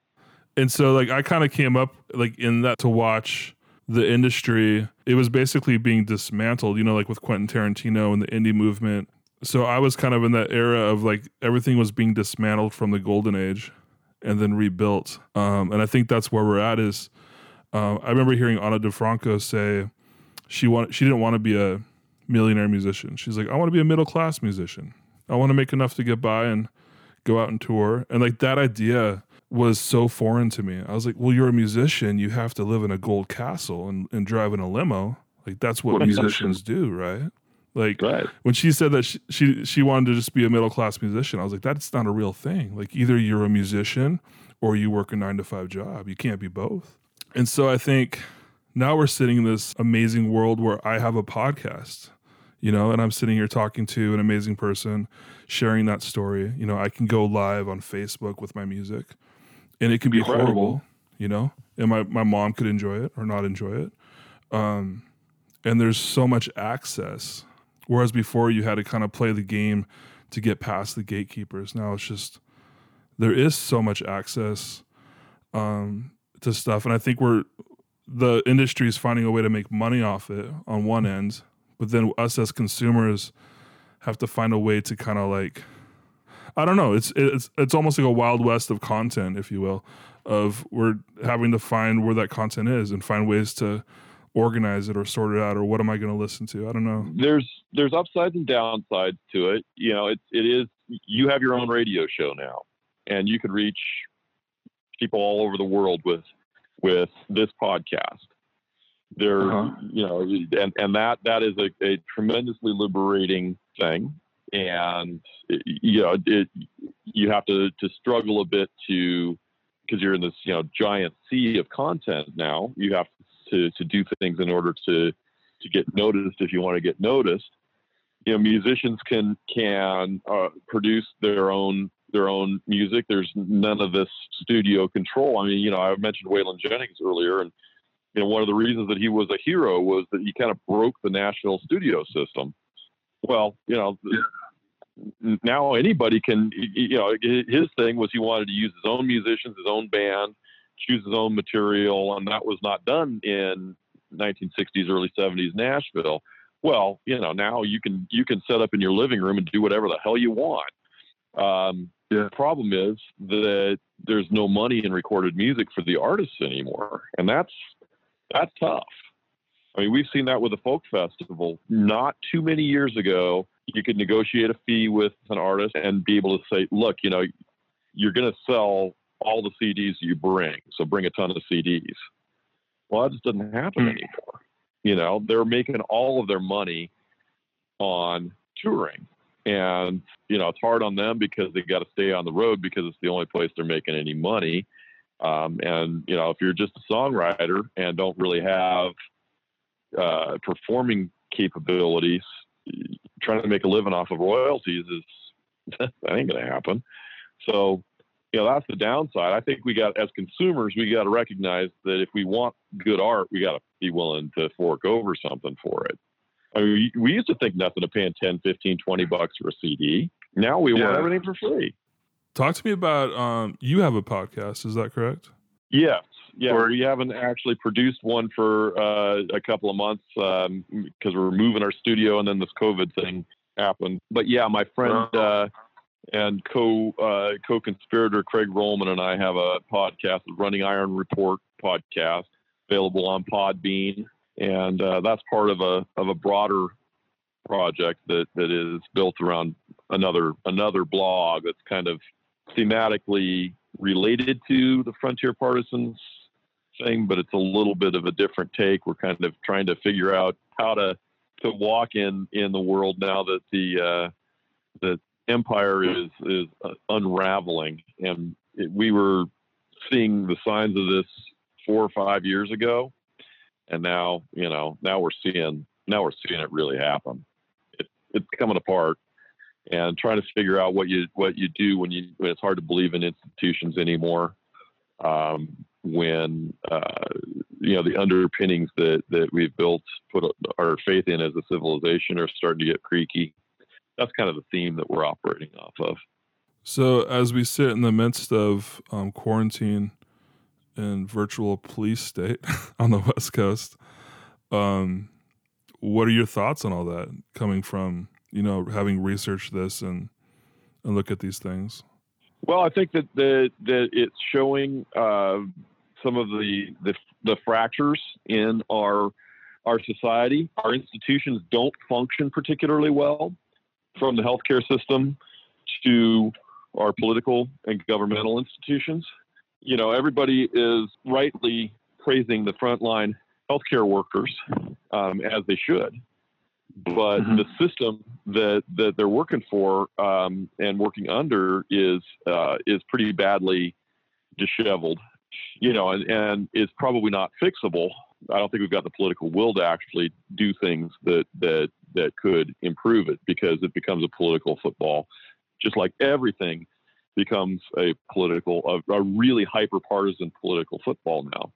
And so like I kind of came up like in that to watch the industry. It was basically being dismantled, you know, like with Quentin Tarantino and the indie movement so I was kind of in that era of like everything was being dismantled from the golden age and then rebuilt. Um, and I think that's where we're at. Is uh, I remember hearing Ani DiFranco say she want she didn't want to be a millionaire musician. She's like, I want to be a middle class musician. I want to make enough to get by and go out and tour. And like that idea was so foreign to me. I was like, well, you're a musician. You have to live in a gold castle and, and drive in a limo. Like that's what musicians do, right? Like right. when she said that she, she she wanted to just be a middle class musician, I was like, that's not a real thing. Like either you're a musician or you work a nine to five job. You can't be both. And so I think now we're sitting in this amazing world where I have a podcast, you know, and I'm sitting here talking to an amazing person, sharing that story. You know, I can go live on Facebook with my music, and it can be Incredible. horrible, you know, and my my mom could enjoy it or not enjoy it. Um, and there's so much access Whereas before you had to kind of play the game to get past the gatekeepers. Now it's just there is so much access um, to stuff, and I think we're the industry is finding a way to make money off it on one end, but then us as consumers have to find a way to kind of like I don't know. It's it's it's almost like a wild west of content, if you will, of we're having to find where that content is and find ways to organize it or sort it out or what am I going to listen to? I don't know. There's there's upsides and downsides to it. You know, it it is you have your own radio show now and you can reach people all over the world with with this podcast. There uh-huh. you know and and that that is a, a tremendously liberating thing and it, you know it you have to to struggle a bit to because you're in this you know giant sea of content now you have to to to do things in order to to get noticed if you want to get noticed. You know, musicians can can uh, produce their own their own music. There's none of this studio control. I mean, you know, I mentioned Waylon Jennings earlier, and you know, one of the reasons that he was a hero was that he kind of broke the Nashville studio system. Well, you know, now anybody can. You know, his thing was he wanted to use his own musicians, his own band, choose his own material, and that was not done in 1960s, early 70s Nashville. Well, you know, now you can you can set up in your living room and do whatever the hell you want. Um, Yeah. Problem is that there's no money in recorded music for the artists anymore, and that's that's tough. I mean, we've seen that with the folk festival. Not too many years ago, you could negotiate a fee with an artist and be able to say, "Look, you know, you're going to sell all the CDs you bring, so bring a ton of CDs." Well, that just doesn't happen Hmm. anymore. You know, they're making all of their money on touring. And, you know, it's hard on them because they got to stay on the road because it's the only place they're making any money. Um, and, you know, if you're just a songwriter and don't really have uh, performing capabilities, trying to make a living off of royalties is that ain't going to happen. So, you know, that's the downside. I think we got, as consumers, we got to recognize that if we want good art, we got to be willing to fork over something for it. I mean, we, we used to think nothing of paying 10, 15, 20 bucks for a CD. Now we want everything for free. Talk to me about um, you have a podcast. Is that correct? Yes. Yeah, Or- we haven't actually produced one for uh, a couple of months because we're moving our studio and then this COVID thing happened. But yeah, my friend uh, and co uh, co conspirator Craig Rollman and I have a podcast, the Running Iron Report podcast, available on Podbean, and uh, that's part of a of a broader project that that is built around another another blog that's kind of thematically related to the Frontier Partisans thing, but it's a little bit of a different take. We're kind of trying to figure out how to to walk in in the world now that the uh, the empire is is uh, unraveling, and it, we were seeing the signs of this four or five years ago, and now you know now we're seeing now we're seeing it really happen. It, it's coming apart, and trying to figure out what you what you do when you when it's hard to believe in institutions anymore. Um, when uh, you know the underpinnings that that we've built, put our faith in as a civilization, are starting to get creaky. That's kind of the theme that we're operating off of. So, as we sit in the midst of um, quarantine and virtual police state on the West Coast, um, what are your thoughts on all that coming from, you know, having researched this and, and look at these things? Well, I think that that, that it's showing uh, some of the, the the fractures in our our society. Our institutions don't function particularly well, from the healthcare system to our political and governmental institutions. You know, everybody is rightly praising the frontline healthcare workers um, as they should, but Mhm. the system that that they're working for um, and working under is uh, is pretty badly disheveled, you know, and, and is probably not fixable. I don't think we've got the political will to actually do things that that that could improve it because it becomes a political football, just like everything becomes a political, a, a really hyper partisan political football now,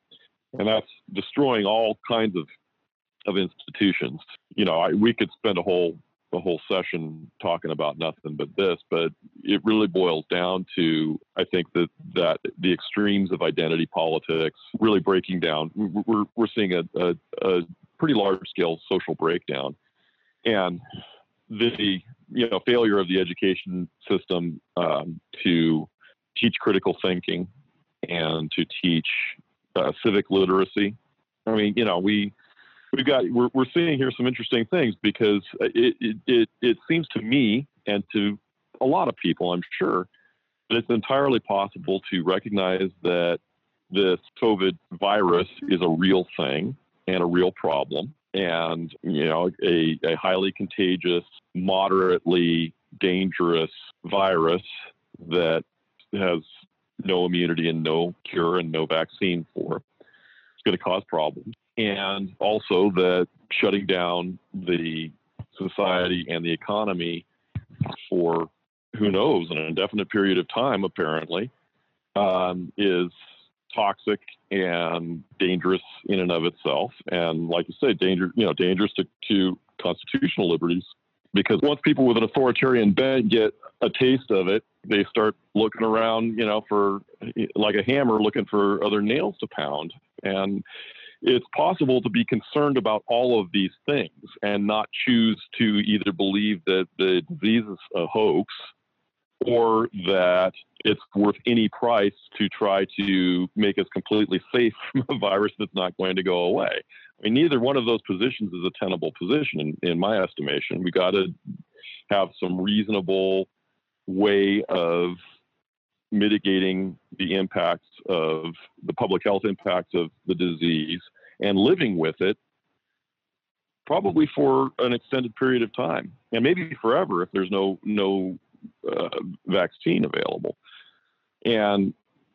and that's destroying all kinds of of institutions. You know, I, we could spend a whole a whole session talking about nothing but this, but it really boils down to I think that that the extremes of identity politics really breaking down. We're we're seeing a, a, a pretty large scale social breakdown, and the you know failure of the education system um, to teach critical thinking and to teach uh, civic literacy. I mean, you know, we we've got we're, we're seeing here some interesting things because it, it, it, it seems to me and to a lot of people i'm sure that it's entirely possible to recognize that this covid virus is a real thing and a real problem and you know a, a highly contagious moderately dangerous virus that has no immunity and no cure and no vaccine for. It's going to cause problems. And also that shutting down the society and the economy for who knows an indefinite period of time apparently um, is toxic and dangerous in and of itself. And like you say danger you know dangerous to, to constitutional liberties. Because once people with an authoritarian bent get a taste of it they start looking around you know for like a hammer looking for other nails to pound. And it's possible to be concerned about all of these things and not choose to either believe that the disease is a hoax or that it's worth any price to try to make us completely safe from a virus that's not going to go away. I mean, neither one of those positions is a tenable position in, in my estimation. We got to have some reasonable way of mitigating the impacts of the public health impacts of the disease and living with it probably for an extended period of time and maybe forever if there's no no uh, vaccine available and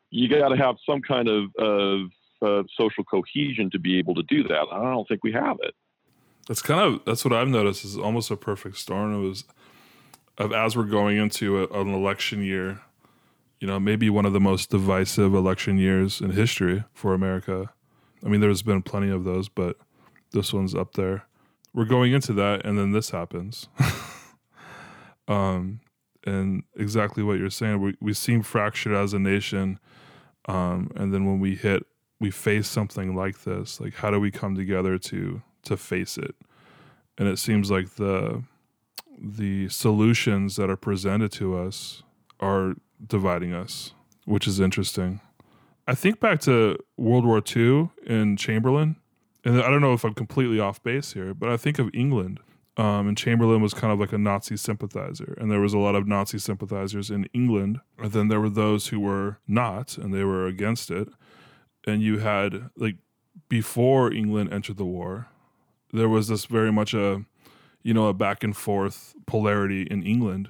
you got to have some kind of, of uh, social cohesion to be able to do that i don't think we have it that's kind of that's what i've noticed is almost a perfect storm it was of as we're going into a, an election year you know, maybe one of the most divisive election years in history for America. I mean, there's been plenty of those, but this one's up there. We're going into that, and then this happens. um, and exactly what you're saying, we, we seem fractured as a nation. Um, and then when we hit, we face something like this, like how do we come together to to face it? And it seems like the the solutions that are presented to us are dividing us, which is interesting. I think back to World War II in Chamberlain, and I don't know if I'm completely off base here, but I think of England. Um, and Chamberlain was kind of like a Nazi sympathizer, and there was a lot of Nazi sympathizers in England. And then there were those who were not, and they were against it. And you had like before England entered the war, there was this very much a, you know, a back and forth polarity in England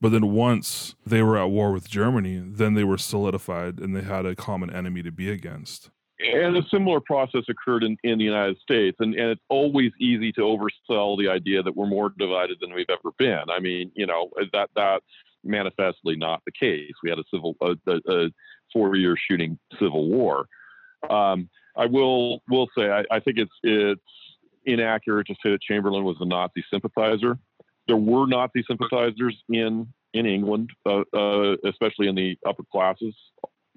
but then once they were at war with Germany, then they were solidified and they had a common enemy to be against. And a similar process occurred in, in the United States. And, and it's always easy to oversell the idea that we're more divided than we've ever been. I mean, you know, that that's manifestly not the case. We had a civil, a, a, a four year shooting civil war. Um, I will will say I, I think it's it's inaccurate to say that Chamberlain was a Nazi sympathizer there were Nazi sympathizers in in England, uh, uh, especially in the upper classes,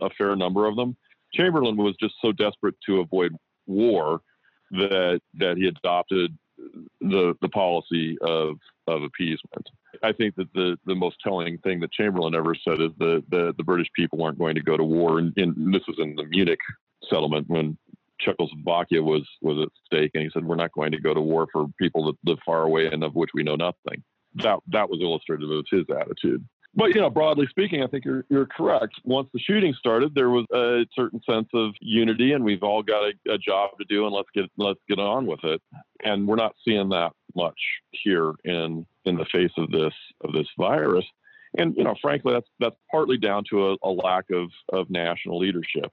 a fair number of them. Chamberlain was just so desperate to avoid war that that he adopted the the policy of of appeasement. I think that the the most telling thing that Chamberlain ever said is that the, the British people aren't going to go to war, and, and this was in the Munich settlement when Czechoslovakia was was at stake, and he said, "We're not going to go to war for people that live far away and of which we know nothing." That that was illustrative of his attitude. But you know, broadly speaking, I think you're you're correct. Once the shooting started, there was a certain sense of unity, and we've all got a, a job to do, and let's get let's get on with it. And we're not seeing that much here in in the face of this of this virus. And you know, frankly, that's that's partly down to a, a lack of of national leadership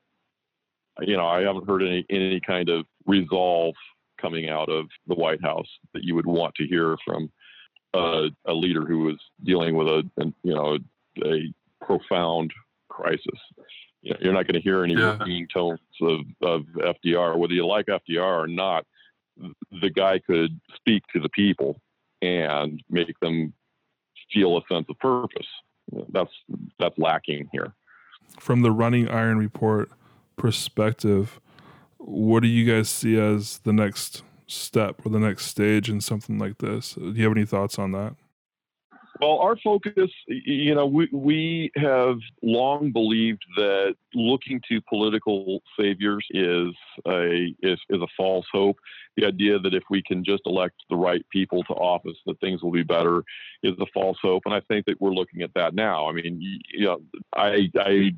you know, I haven't heard any any kind of resolve coming out of the White House that you would want to hear from a, a leader who was dealing with a, you know, a profound crisis. You know, you're not going to hear any yeah. ringing tones of, of FDR, whether you like FDR or not. The guy could speak to the people and make them feel a sense of purpose. That's that's lacking here. From the Running Iron report, perspective, what do you guys see as the next step or the next stage in something like this? Do you have any thoughts on that? Well, our focus, you know, we, we have long believed that looking to political saviors is a is, is a false hope. The idea that if we can just elect the right people to office, that things will be better is a false hope. And I think that we're looking at that now. I mean, you know, I I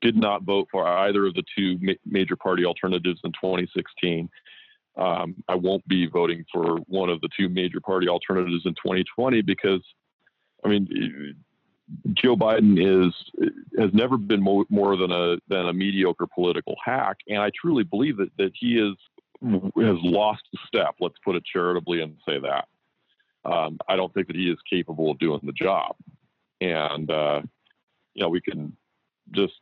did not vote for either of the two ma- major party alternatives in 2016. Um, I won't be voting for one of the two major party alternatives in 2020 because, I mean, Joe Biden is has never been mo- more than a than a mediocre political hack, and I truly believe that that he is has lost a step. Let's put it charitably and say that. Um, I don't think that he is capable of doing the job, and uh, you know we can just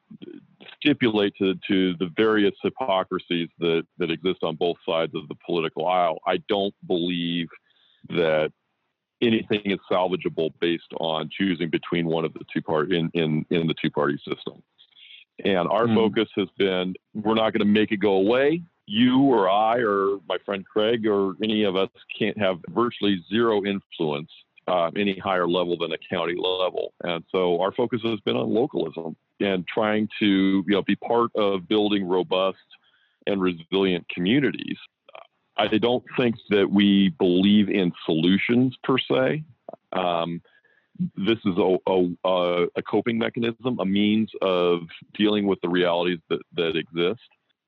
stipulate to, to the various hypocrisies that, that exist on both sides of the political aisle. I don't believe that anything is salvageable based on choosing between one of the two part in, in, in the two party system. And our mm. focus has been we're not going to make it go away. You or I or my friend Craig or any of us can't have virtually zero influence uh, any higher level than a county level. And so our focus has been on localism and trying to you know be part of building robust and resilient communities. I don't think that we believe in solutions per se. Um, this is a, a, a, coping mechanism, a means of dealing with the realities that, that exist.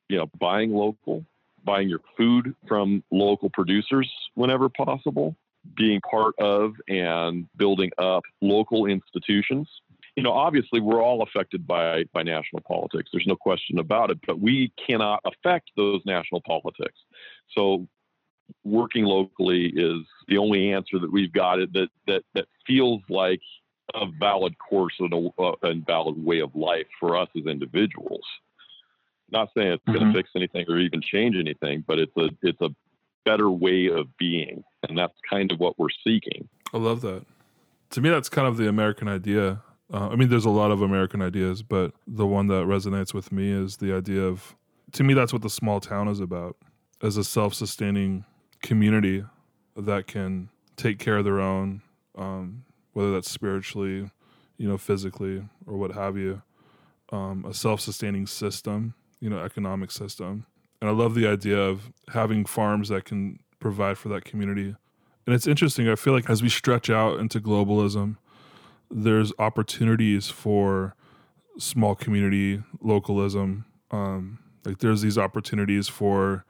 You know, buying local, buying your food from local producers whenever possible, being part of and building up local institutions. You know, obviously, we're all affected by, by national politics. There's no question about it, but we cannot affect those national politics. So, working locally is the only answer that we've got that that that feels like a valid course and a, uh, and valid way of life for us as individuals. Not saying it's mm-hmm. going to fix anything or even change anything, but it's a it's a better way of being, and that's kind of what we're seeking. I love that. To me, that's kind of the American idea. Uh, I mean, there's a lot of American ideas, but the one that resonates with me is the idea of. To me, that's what the small town is about, as a self-sustaining community that can take care of their own, um, whether that's spiritually, you know, physically, or what have you. Um, a self-sustaining system, you know, economic system and I love the idea of having farms that can provide for that community. And it's interesting. I feel like as we stretch out into globalism, there's opportunities for small community localism. Um, like there's these opportunities for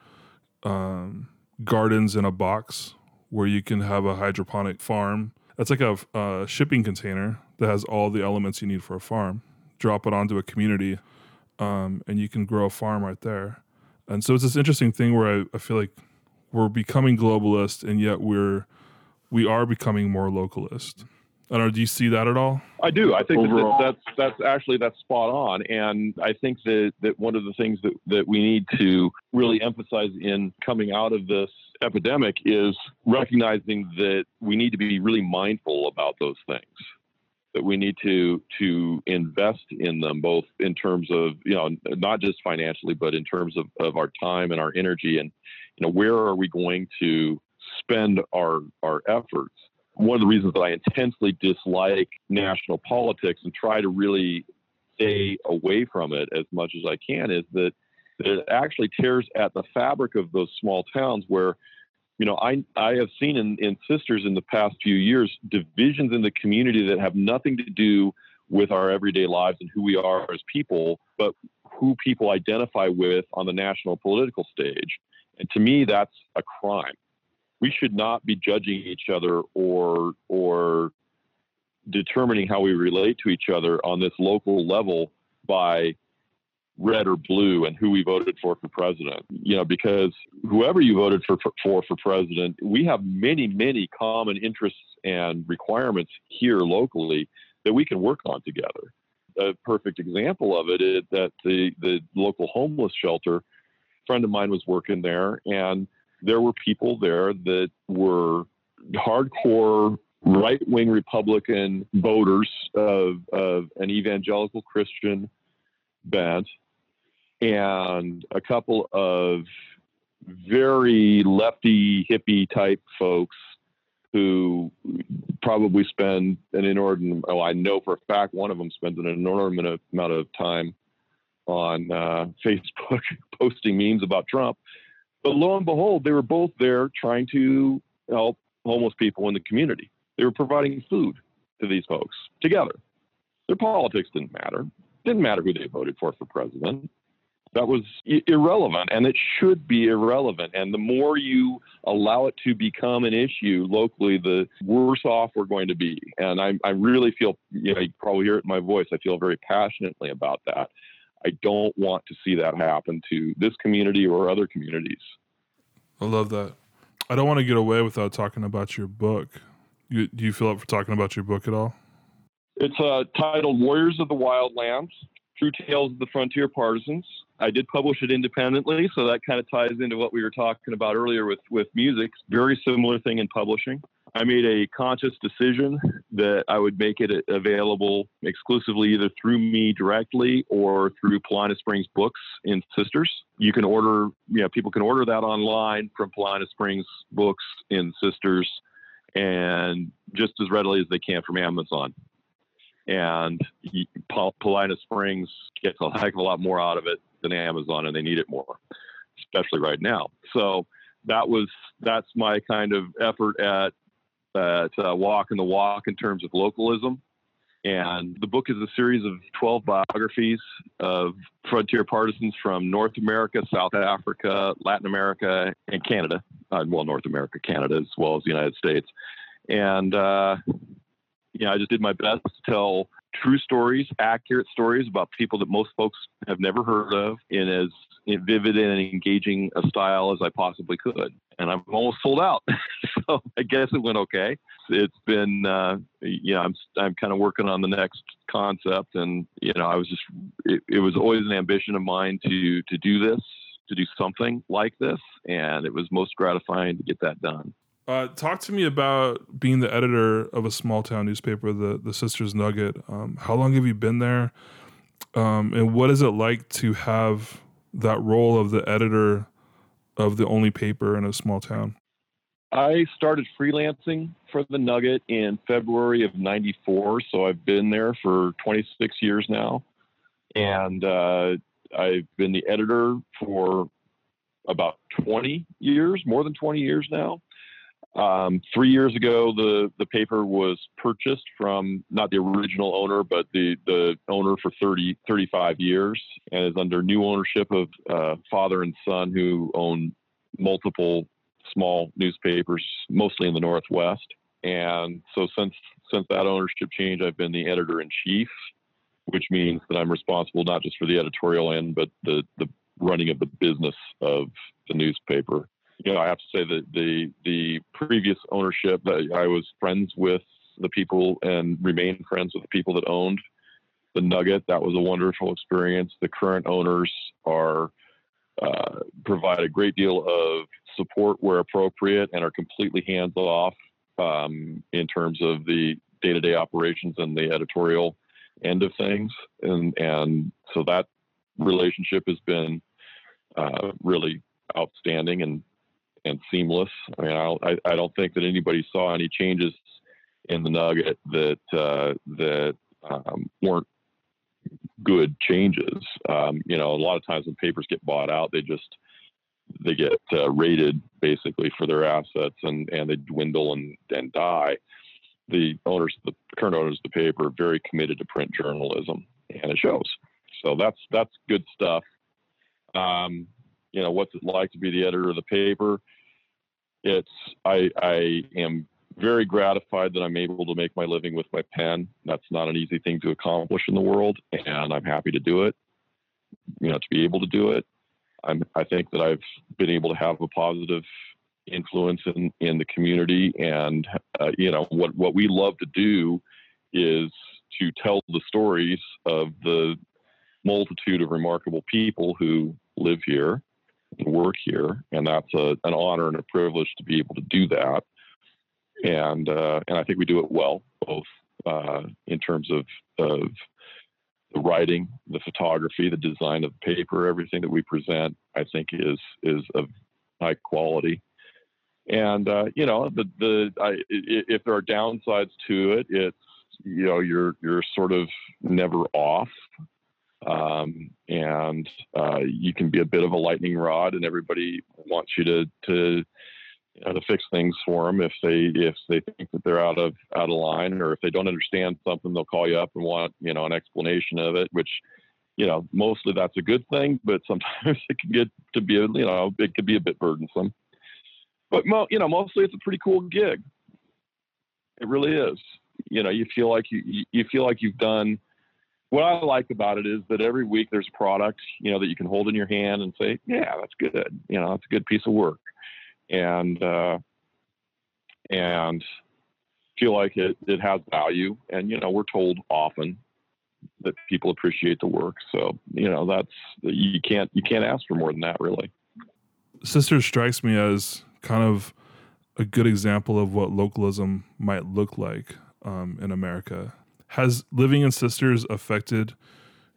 um, gardens in a box where you can have a hydroponic farm. That's like a, a shipping container that has all the elements you need for a farm. Drop it onto a community, um, and you can grow a farm right there. And so it's this interesting thing where I, I feel like we're becoming globalist and yet we're we are becoming more localist. I don't know. Do you see that at all? I do. I think that that's that's actually that's spot on, and I think that that one of the things that that we need to really emphasize in coming out of this epidemic is recognizing that we need to be really mindful about those things that we need to to invest in them both in terms of you know not just financially but in terms of, of our time and our energy. And you know where are we going to spend our our efforts? One of the reasons that I intensely dislike national politics and try to really stay away from it as much as I can is that, that it actually tears at the fabric of those small towns where you know, I I have seen in, in sisters in the past few years divisions in the community that have nothing to do with our everyday lives and who we are as people, but who people identify with on the national political stage. And to me, that's a crime. We should not be judging each other or or determining how we relate to each other on this local level by red or blue and who we voted for for president. You know, because whoever you voted for for for president, we have many many common interests and requirements here locally that we can work on together. A perfect example of it is that the the local homeless shelter. Friend of mine was working there, and there were people there that were hardcore right wing Republican voters of, of an evangelical Christian bent and a couple of very lefty hippie type folks who probably spend an inordinate oh i know for a fact one of them spends an inordinate amount of time on uh, facebook posting memes about trump. But lo and behold they were both there trying to help homeless people in the community. They were providing food to these folks together. Their politics didn't matter. Didn't matter who they voted for for president that was irrelevant and it should be irrelevant. And the more you allow it to become an issue locally the worse off we're going to be. And i, I really feel you know you probably hear it in my voice i feel very passionately about that. I don't want to see that happen to this community or other communities. I love that. I don't want to get away without talking about your book. You, do you feel up for talking about your book at all? It's uh, titled warriors of the wildlands true tales of the frontier partisans I did publish it independently, so that kind of ties into what we were talking about earlier with with music. Very similar thing in publishing. I made a conscious decision that I would make it available exclusively either through me directly or through Paulina Springs Books in Sisters. You can order, you know, people can order that online from Paulina Springs Books in Sisters and just as readily as they can from Amazon. And Paulina Springs gets a heck of a lot more out of it than Amazon, and they need it more, especially right now. So that was that's my kind of effort at at uh, walking the walk in terms of localism. And the book is a series of 12 biographies of frontier partisans from North America, South Africa, Latin America, and Canada. Uh, well, North America, Canada, as well as the United States. And, uh, you know, I just did my best to tell true stories, accurate stories about people that most folks have never heard of in as vivid and engaging a style as I possibly could. And I'm almost sold out. so I guess it went okay. It's been, uh, you know, I'm, I'm kind of working on the next concept. And, you know, I was just, it, it was always an ambition of mine to, to do this, to do something like this. And it was most gratifying to get that done. Uh, talk to me about being the editor of a small town newspaper, the the Sisters Nugget. Um, how long have you been there, um, and what is it like to have that role of the editor of the only paper in a small town? I started freelancing for the Nugget in February of '94, so I've been there for 26 years now, and uh, I've been the editor for about 20 years, more than 20 years now. Um, three years ago, the, the paper was purchased from not the original owner, but the, the owner for 30, 35 years and is under new ownership of uh, father and son who own multiple small newspapers, mostly in the Northwest. And so since, since that ownership change, I've been the editor in chief, which means that I'm responsible not just for the editorial end, but the, the running of the business of the newspaper you know, I have to say that the the previous ownership, I was friends with the people and remain friends with the people that owned the Nugget. That was a wonderful experience. The current owners are uh, provide a great deal of support where appropriate and are completely hands off um, in terms of the day to day operations and the editorial end of things. And and so that relationship has been uh, really outstanding and and seamless. I mean, I, I don't think that anybody saw any changes in the Nugget that uh, that um, weren't good changes. Um, you know, a lot of times when papers get bought out, they just they get uh, rated basically for their assets and and they dwindle and and die. The owners, the current owners of the paper, are very committed to print journalism, and it shows. So that's that's good stuff. Um, you know, what's it like to be the editor of the paper? It's I, I am very gratified that I'm able to make my living with my pen. That's not an easy thing to accomplish in the world, and I'm happy to do it. You know, to be able to do it, I'm, I think that I've been able to have a positive influence in, in the community, and uh, you know what what we love to do is to tell the stories of the multitude of remarkable people who live here work here, and that's a, an honor and a privilege to be able to do that. And uh, and I think we do it well, both uh, in terms of of the writing, the photography, the design of the paper, everything that we present, I think is is of high quality. And uh, you know, the the I, if there are downsides to it, it's you know you're you're sort of never off um, and uh, you can be a bit of a lightning rod, and everybody wants you to to you know, to fix things for them if they if they think that they're out of out of line or if they don't understand something, they'll call you up and want you know an explanation of it, which you know mostly that's a good thing, but sometimes it can get to be you know it could be a bit burdensome. But mo- you know mostly it's a pretty cool gig. It really is. You know you feel like you you feel like you've done what I like about it is that every week there's a product, you know, that you can hold in your hand and say, yeah, that's good. You know, that's a good piece of work. And, uh, and feel like it, it has value. And, you know, we're told often that people appreciate the work. So, you know, that's, you can't, you can't ask for more than that really. Sisters strikes me as kind of a good example of what localism might look like um, in America has living in Sisters affected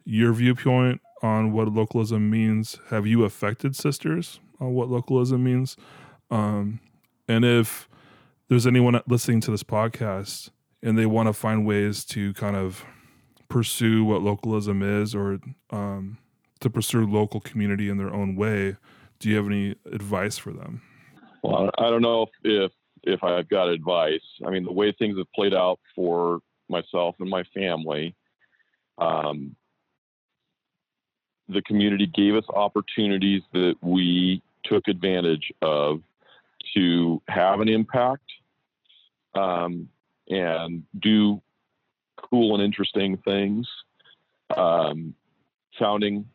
your viewpoint on what localism means? Have you affected Sisters on what localism means? Um, and if there's anyone listening to this podcast and they want to find ways to kind of pursue what localism is or um, to pursue local community in their own way, do you have any advice for them? Well, I don't know if, if if I've got advice. I mean, the way things have played out for myself and my family, um, the community gave us opportunities that we took advantage of to have an impact um, and do cool and interesting things. Um, founding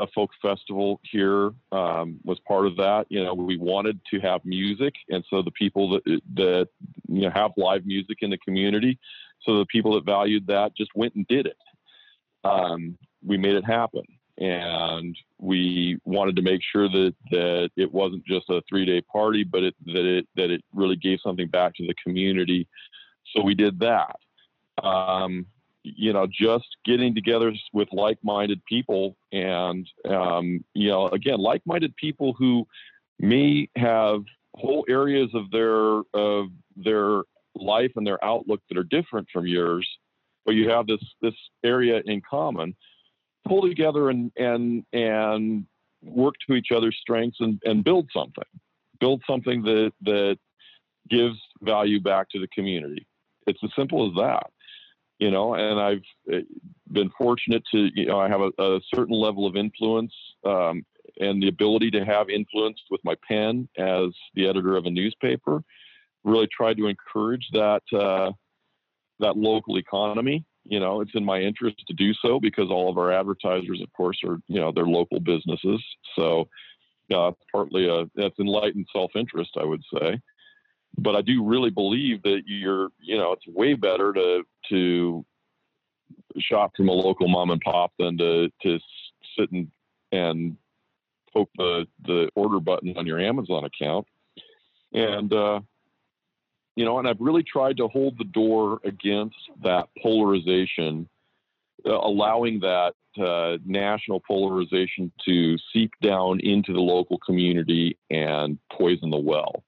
a folk festival here um, was part of that. You know, we wanted to have music, and so the people that that you know have live music in the community, so the people that valued that just went and did it. Um, we made it happen, and we wanted to make sure that that it wasn't just a three day party, but it, that it that it really gave something back to the community. So we did that. Um, you know, just getting together with like-minded people, and um, you know, again, like-minded people who may have whole areas of their of their life and their outlook that are different from yours, but you have this this area in common. Pull together and and and work to each other's strengths and, and build something. Build something that that gives value back to the community. It's as simple as that you know, and I've eh, been fortunate to, you know, I have a, a certain level of influence um, and the ability to have influence with my pen as the editor of a newspaper. Really tried to encourage that uh, that local economy. You know, it's in my interest to do so because all of our advertisers, of course, are you know they're local businesses. So, uh, partly a that's enlightened self-interest, I would say but I do really believe that you're, you know, it's way better to to shop from a local mom and pop than to to sit and and poke the the order button on your Amazon account. And uh, you know, and I've really tried to hold the door against that polarization, uh, allowing that uh, national polarization to seep down into the local community and poison the well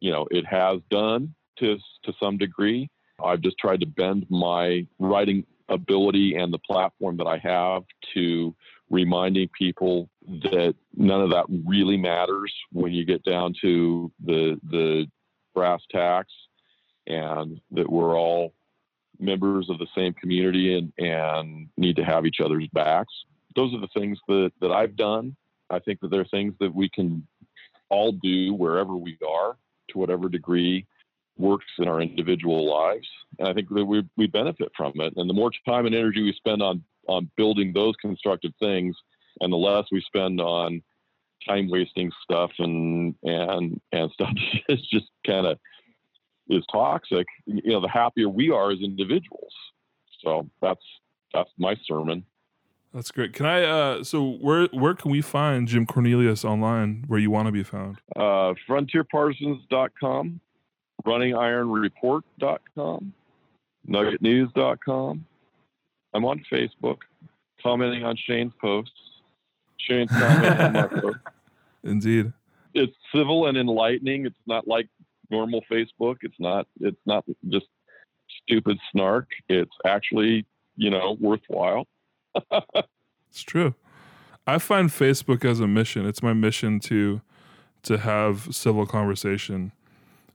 you know, it has done to to some degree. I've just tried to bend my writing ability and the platform that I have to reminding people that none of that really matters when you get down to the the brass tacks and that we're all members of the same community and, and need to have each other's backs. Those are the things that, that I've done. I think that there are things that we can all do wherever we are to whatever degree works in our individual lives. And I think that we, we benefit from it. And the more time and energy we spend on, on building those constructive things and the less we spend on time wasting stuff and, and, and stuff it's just kind of is toxic, you know, the happier we are as individuals. So that's, that's my sermon. That's great. Can I? Uh, so where where can we find Jim Cornelius online? Where you want to be found? Uh, frontierpartisans.com, runningironreport.com, nuggetnews.com. I'm on Facebook, commenting on Shane's posts. Shane's commenting on my posts. Indeed. It's civil and enlightening. It's not like normal Facebook. It's not. It's not just stupid snark. It's actually you know worthwhile it's true. I find Facebook as a mission. It's my mission to to have civil conversation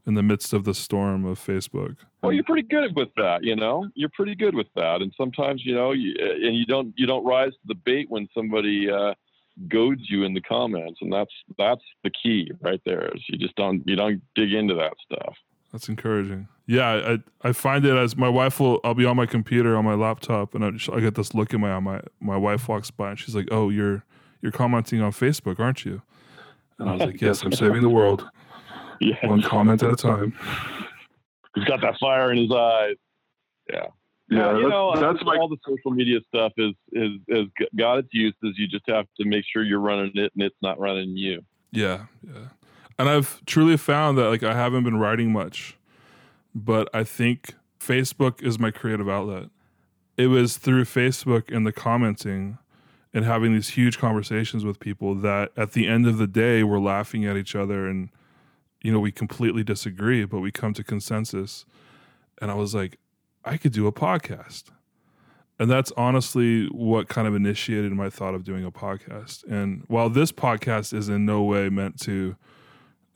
in the midst of the storm of Facebook. Well, you're pretty good with that, you know. You're pretty good with that, and sometimes, you know, you, and you don't you don't rise to the bait when somebody uh, goads you in the comments, and that's that's the key right there. Is you just don't you don't dig into that stuff. That's encouraging. Yeah, I I find it as my wife will. I'll be on my computer on my laptop, and I, I get this look in my eye. My my wife walks by and she's like, "Oh, you're you're commenting on Facebook, aren't you?" And I was like, "Yes, I'm saving the world, yeah. one comment at a time." He's got that fire in his eyes. Yeah. Yeah, uh, you know, that's all the social media stuff is is is got its uses. You just have to make sure you're running it and it's not running you. Yeah, yeah and I've truly found that like I haven't been writing much, but I think Facebook is my creative outlet. It was through Facebook and the commenting and having these huge conversations with people that at the end of the day we're laughing at each other and you know, we completely disagree, but we come to consensus. And I was like, I could do a podcast. And that's honestly what kind of initiated my thought of doing a podcast. And while this podcast is in no way meant to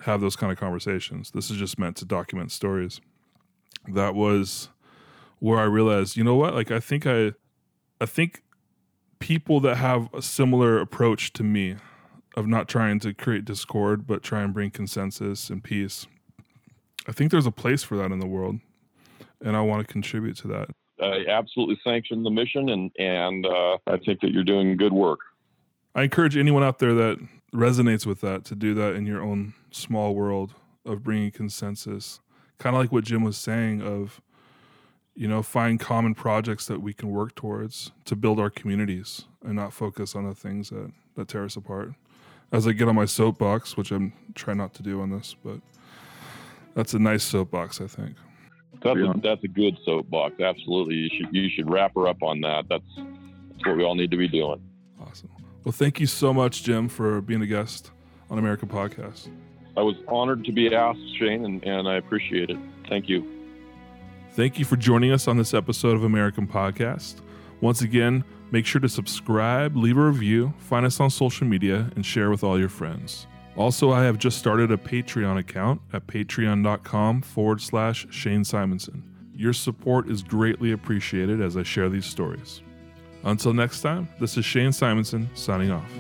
have those kind of conversations, this is just meant to document stories. That was where I realized, you know what? Like I think I I think people that have a similar approach to me of not trying to create discord but try and bring consensus and peace. I think there's a place for that in the world and I want to contribute to that. I absolutely sanction the mission, and and uh, I think that you're doing good work. I encourage anyone out there that resonates with that to do that in your own small world of bringing consensus, kind of like what Jim was saying of, you know, find common projects that we can work towards to build our communities and not focus on the things that that tear us apart. As I get on my soapbox, which I'm trying not to do on this, but that's a nice soapbox, I think. That's a, that's a good soapbox. Absolutely, you should you should wrap her up on that. That's that's what we all need to be doing. Awesome. Well, thank you so much, Jim, for being a guest on American Podcast. I was honored to be asked, Shane, and, and I appreciate it. Thank you. Thank you for joining us on this episode of American Podcast. Once again, make sure to subscribe, leave a review, find us on social media, and share with all your friends. Also, I have just started a Patreon account at patreon.com forward slash Shane Simonson. Your support is greatly appreciated as I share these stories. Until next time, this is Shane Simonson signing off.